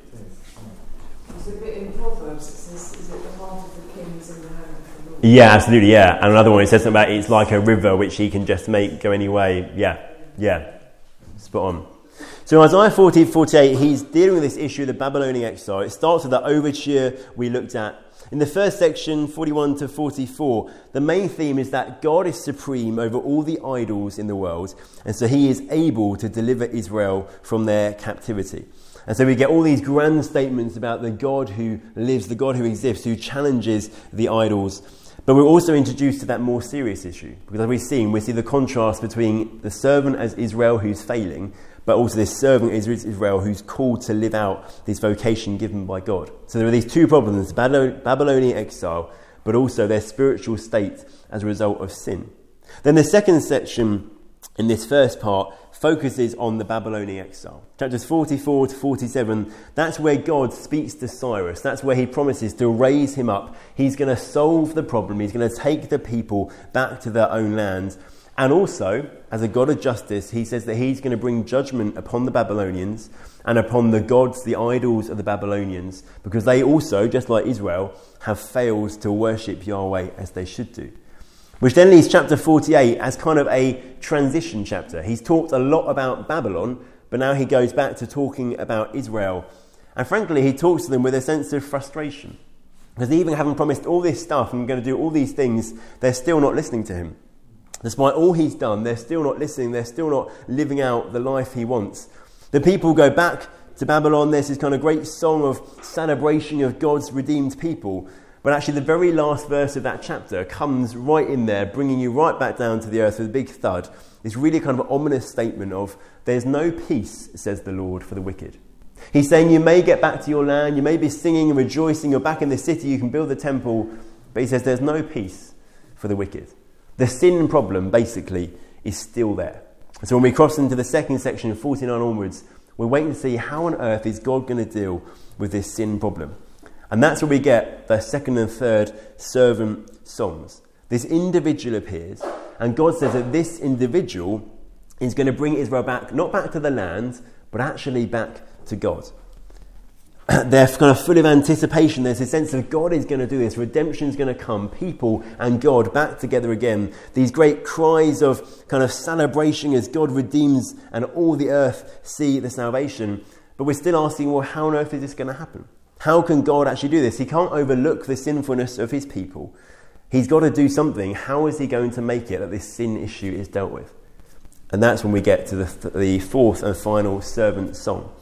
There's a bit in Proverbs that says, is it the heart of the king is in the hand of the Lord? Yeah, absolutely, yeah. And another one, it says something about it's like a river which he can just make go any way. Yeah, yeah. Spot on. So Isaiah 40 48, he's dealing with this issue of the Babylonian exile. It starts with the overture we looked at. In the first section, 41 to 44, the main theme is that God is supreme over all the idols in the world, and so he is able to deliver Israel from their captivity. And so we get all these grand statements about the God who lives, the God who exists, who challenges the idols. But we're also introduced to that more serious issue. Because as we've seen, we see the contrast between the servant as Israel who's failing, but also this servant as Israel who's called to live out this vocation given by God. So there are these two problems Babylonian exile, but also their spiritual state as a result of sin. Then the second section in this first part focuses on the Babylonian exile. Chapters 44 to 47, that's where God speaks to Cyrus. That's where he promises to raise him up. He's going to solve the problem. He's going to take the people back to their own land. And also, as a God of justice, he says that he's going to bring judgment upon the Babylonians and upon the gods, the idols of the Babylonians, because they also, just like Israel, have failed to worship Yahweh as they should do. Which then leaves chapter 48 as kind of a transition chapter. He's talked a lot about Babylon, but now he goes back to talking about Israel. And frankly, he talks to them with a sense of frustration. Because even having promised all this stuff and going to do all these things, they're still not listening to him. Despite all he's done, they're still not listening, they're still not living out the life he wants. The people go back to Babylon, there's this kind of great song of celebration of God's redeemed people. But actually, the very last verse of that chapter comes right in there, bringing you right back down to the earth with a big thud. It's really kind of an ominous statement of, There's no peace, says the Lord, for the wicked. He's saying, You may get back to your land, you may be singing and rejoicing, you're back in the city, you can build the temple, but he says, There's no peace for the wicked. The sin problem, basically, is still there. So when we cross into the second section, 49 onwards, we're waiting to see how on earth is God going to deal with this sin problem. And that's where we get the second and third servant songs. This individual appears, and God says that this individual is going to bring Israel back, not back to the land, but actually back to God. They're kind of full of anticipation. There's a sense of God is going to do this. Redemption is going to come. People and God back together again. These great cries of kind of celebration as God redeems and all the earth see the salvation. But we're still asking, well, how on earth is this going to happen? How can God actually do this? He can't overlook the sinfulness of his people. He's got to do something. How is he going to make it that this sin issue is dealt with? And that's when we get to the, the fourth and final servant song.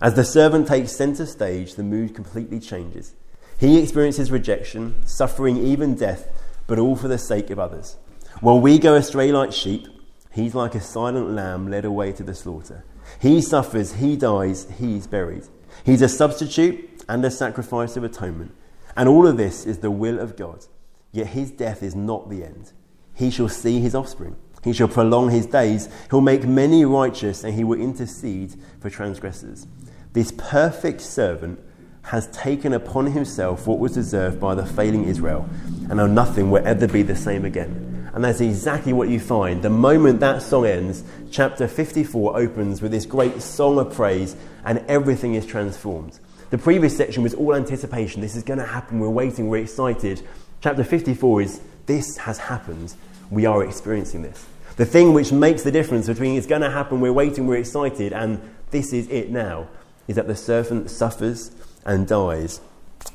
As the servant takes centre stage, the mood completely changes. He experiences rejection, suffering, even death, but all for the sake of others. While we go astray like sheep, he's like a silent lamb led away to the slaughter. He suffers, he dies, he's buried. He's a substitute and a sacrifice of atonement. And all of this is the will of God. Yet his death is not the end. He shall see his offspring. He shall prolong his days. He'll make many righteous, and he will intercede for transgressors. This perfect servant has taken upon himself what was deserved by the failing Israel, and now nothing will ever be the same again. And that's exactly what you find. The moment that song ends, chapter 54 opens with this great song of praise, and everything is transformed. The previous section was all anticipation. This is going to happen. We're waiting. We're excited. Chapter 54 is this has happened. We are experiencing this. The thing which makes the difference between it's going to happen, we're waiting, we're excited, and this is it now is that the servant suffers and dies,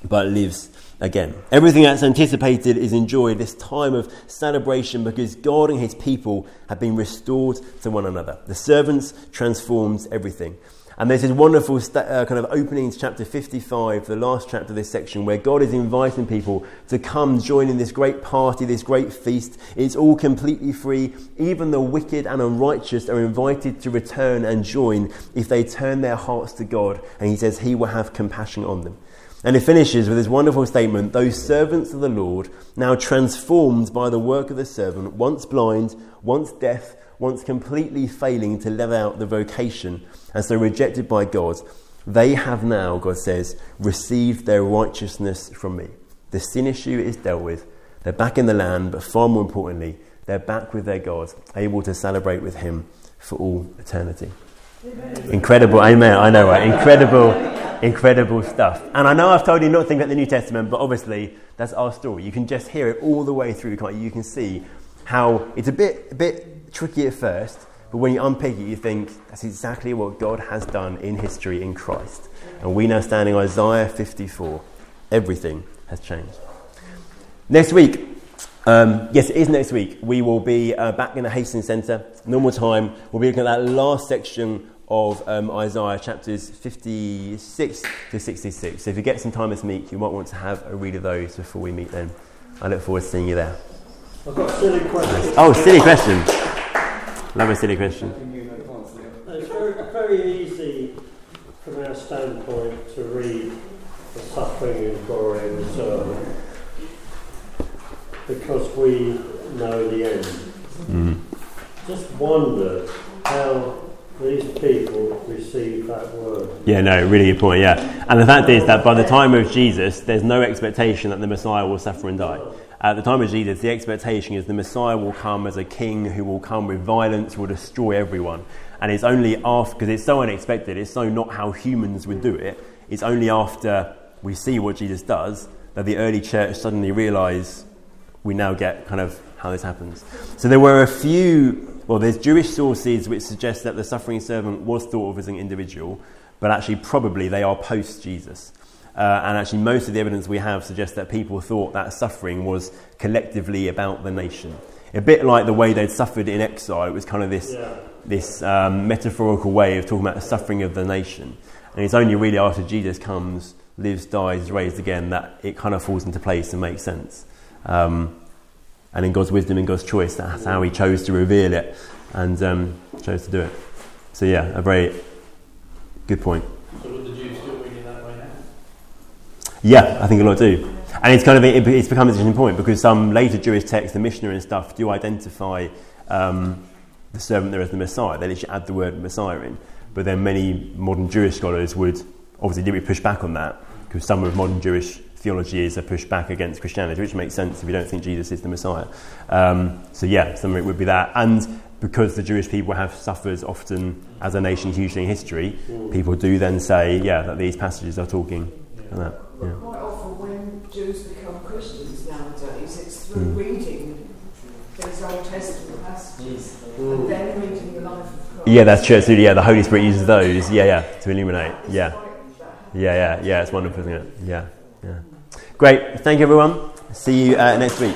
but lives again. Everything that's anticipated is enjoyed, this time of celebration, because God and his people have been restored to one another. The servants transforms everything. And there's this wonderful st- uh, kind of opening to chapter 55, the last chapter of this section, where God is inviting people to come join in this great party, this great feast. It's all completely free. Even the wicked and unrighteous are invited to return and join if they turn their hearts to God. And he says he will have compassion on them. And it finishes with this wonderful statement those servants of the Lord, now transformed by the work of the servant, once blind, once deaf, once completely failing to live out the vocation and so rejected by God, they have now, God says, received their righteousness from me. The sin issue is dealt with. They're back in the land, but far more importantly, they're back with their God, able to celebrate with Him for all eternity. Amen. Incredible, amen. I know, right? Incredible, incredible stuff. And I know I've told you not to think about the New Testament, but obviously that's our story. You can just hear it all the way through, you? You can see how it's a bit, a bit tricky at first, but when you unpick it, you think that's exactly what God has done in history in Christ. And we now stand in Isaiah 54. Everything has changed. Next week, um, yes, it is next week. We will be uh, back in the Hastings Centre, normal time. We'll be looking at that last section of um, Isaiah, chapters 56 to 66. So if you get some time this week, you might want to have a read of those before we meet then. I look forward to seeing you there. I've got a silly question. Oh, silly question. Love a silly question. It's very, very easy from our standpoint to read the suffering and glory of the servant because we know the end. Mm. Just wonder how these people receive that word. Yeah, no, really good point, yeah. And the fact is that by the time of Jesus, there's no expectation that the Messiah will suffer and die. At the time of Jesus, the expectation is the Messiah will come as a king who will come with violence, will destroy everyone. And it's only after, because it's so unexpected, it's so not how humans would do it, it's only after we see what Jesus does that the early church suddenly realize we now get kind of how this happens. So there were a few, well, there's Jewish sources which suggest that the suffering servant was thought of as an individual, but actually, probably they are post Jesus. Uh, and actually, most of the evidence we have suggests that people thought that suffering was collectively about the nation. A bit like the way they'd suffered in exile, it was kind of this, Yeah. this um, metaphorical way of talking about the suffering of the nation. And it's only really after Jesus comes, lives, dies, is raised again, that it kind of falls into place and makes sense. Um, and in God's wisdom, in God's choice, that's how He chose to reveal it and um, chose to do it. So, yeah, a very good point. So would the Jews still read it that way now? Yeah, I think a lot do. And it's kind of it, it's become an interesting point because some later Jewish texts, the missionary and stuff, do identify um, the servant there as the Messiah. They literally add the word Messiah in. But then many modern Jewish scholars would obviously did we push back on that because some of modern Jewish theology is a push back against Christianity, which makes sense if you don't think Jesus is the Messiah. Um, so yeah, some of it would be that. And because the Jewish people have suffered often as a nation hugely in history, people do then say, yeah, that these passages are talking that. Yeah. Quite often, when Jews become Christians nowadays, it's through Mm. reading these Old Testament passages and then reading the life of Christ. Yeah, that's true. So, yeah, the Holy Spirit uses those. Yeah, yeah, to illuminate. Yeah, yeah, yeah, yeah. It's wonderful, isn't it? Yeah, yeah. Great. Thank you, everyone. See you uh, next week.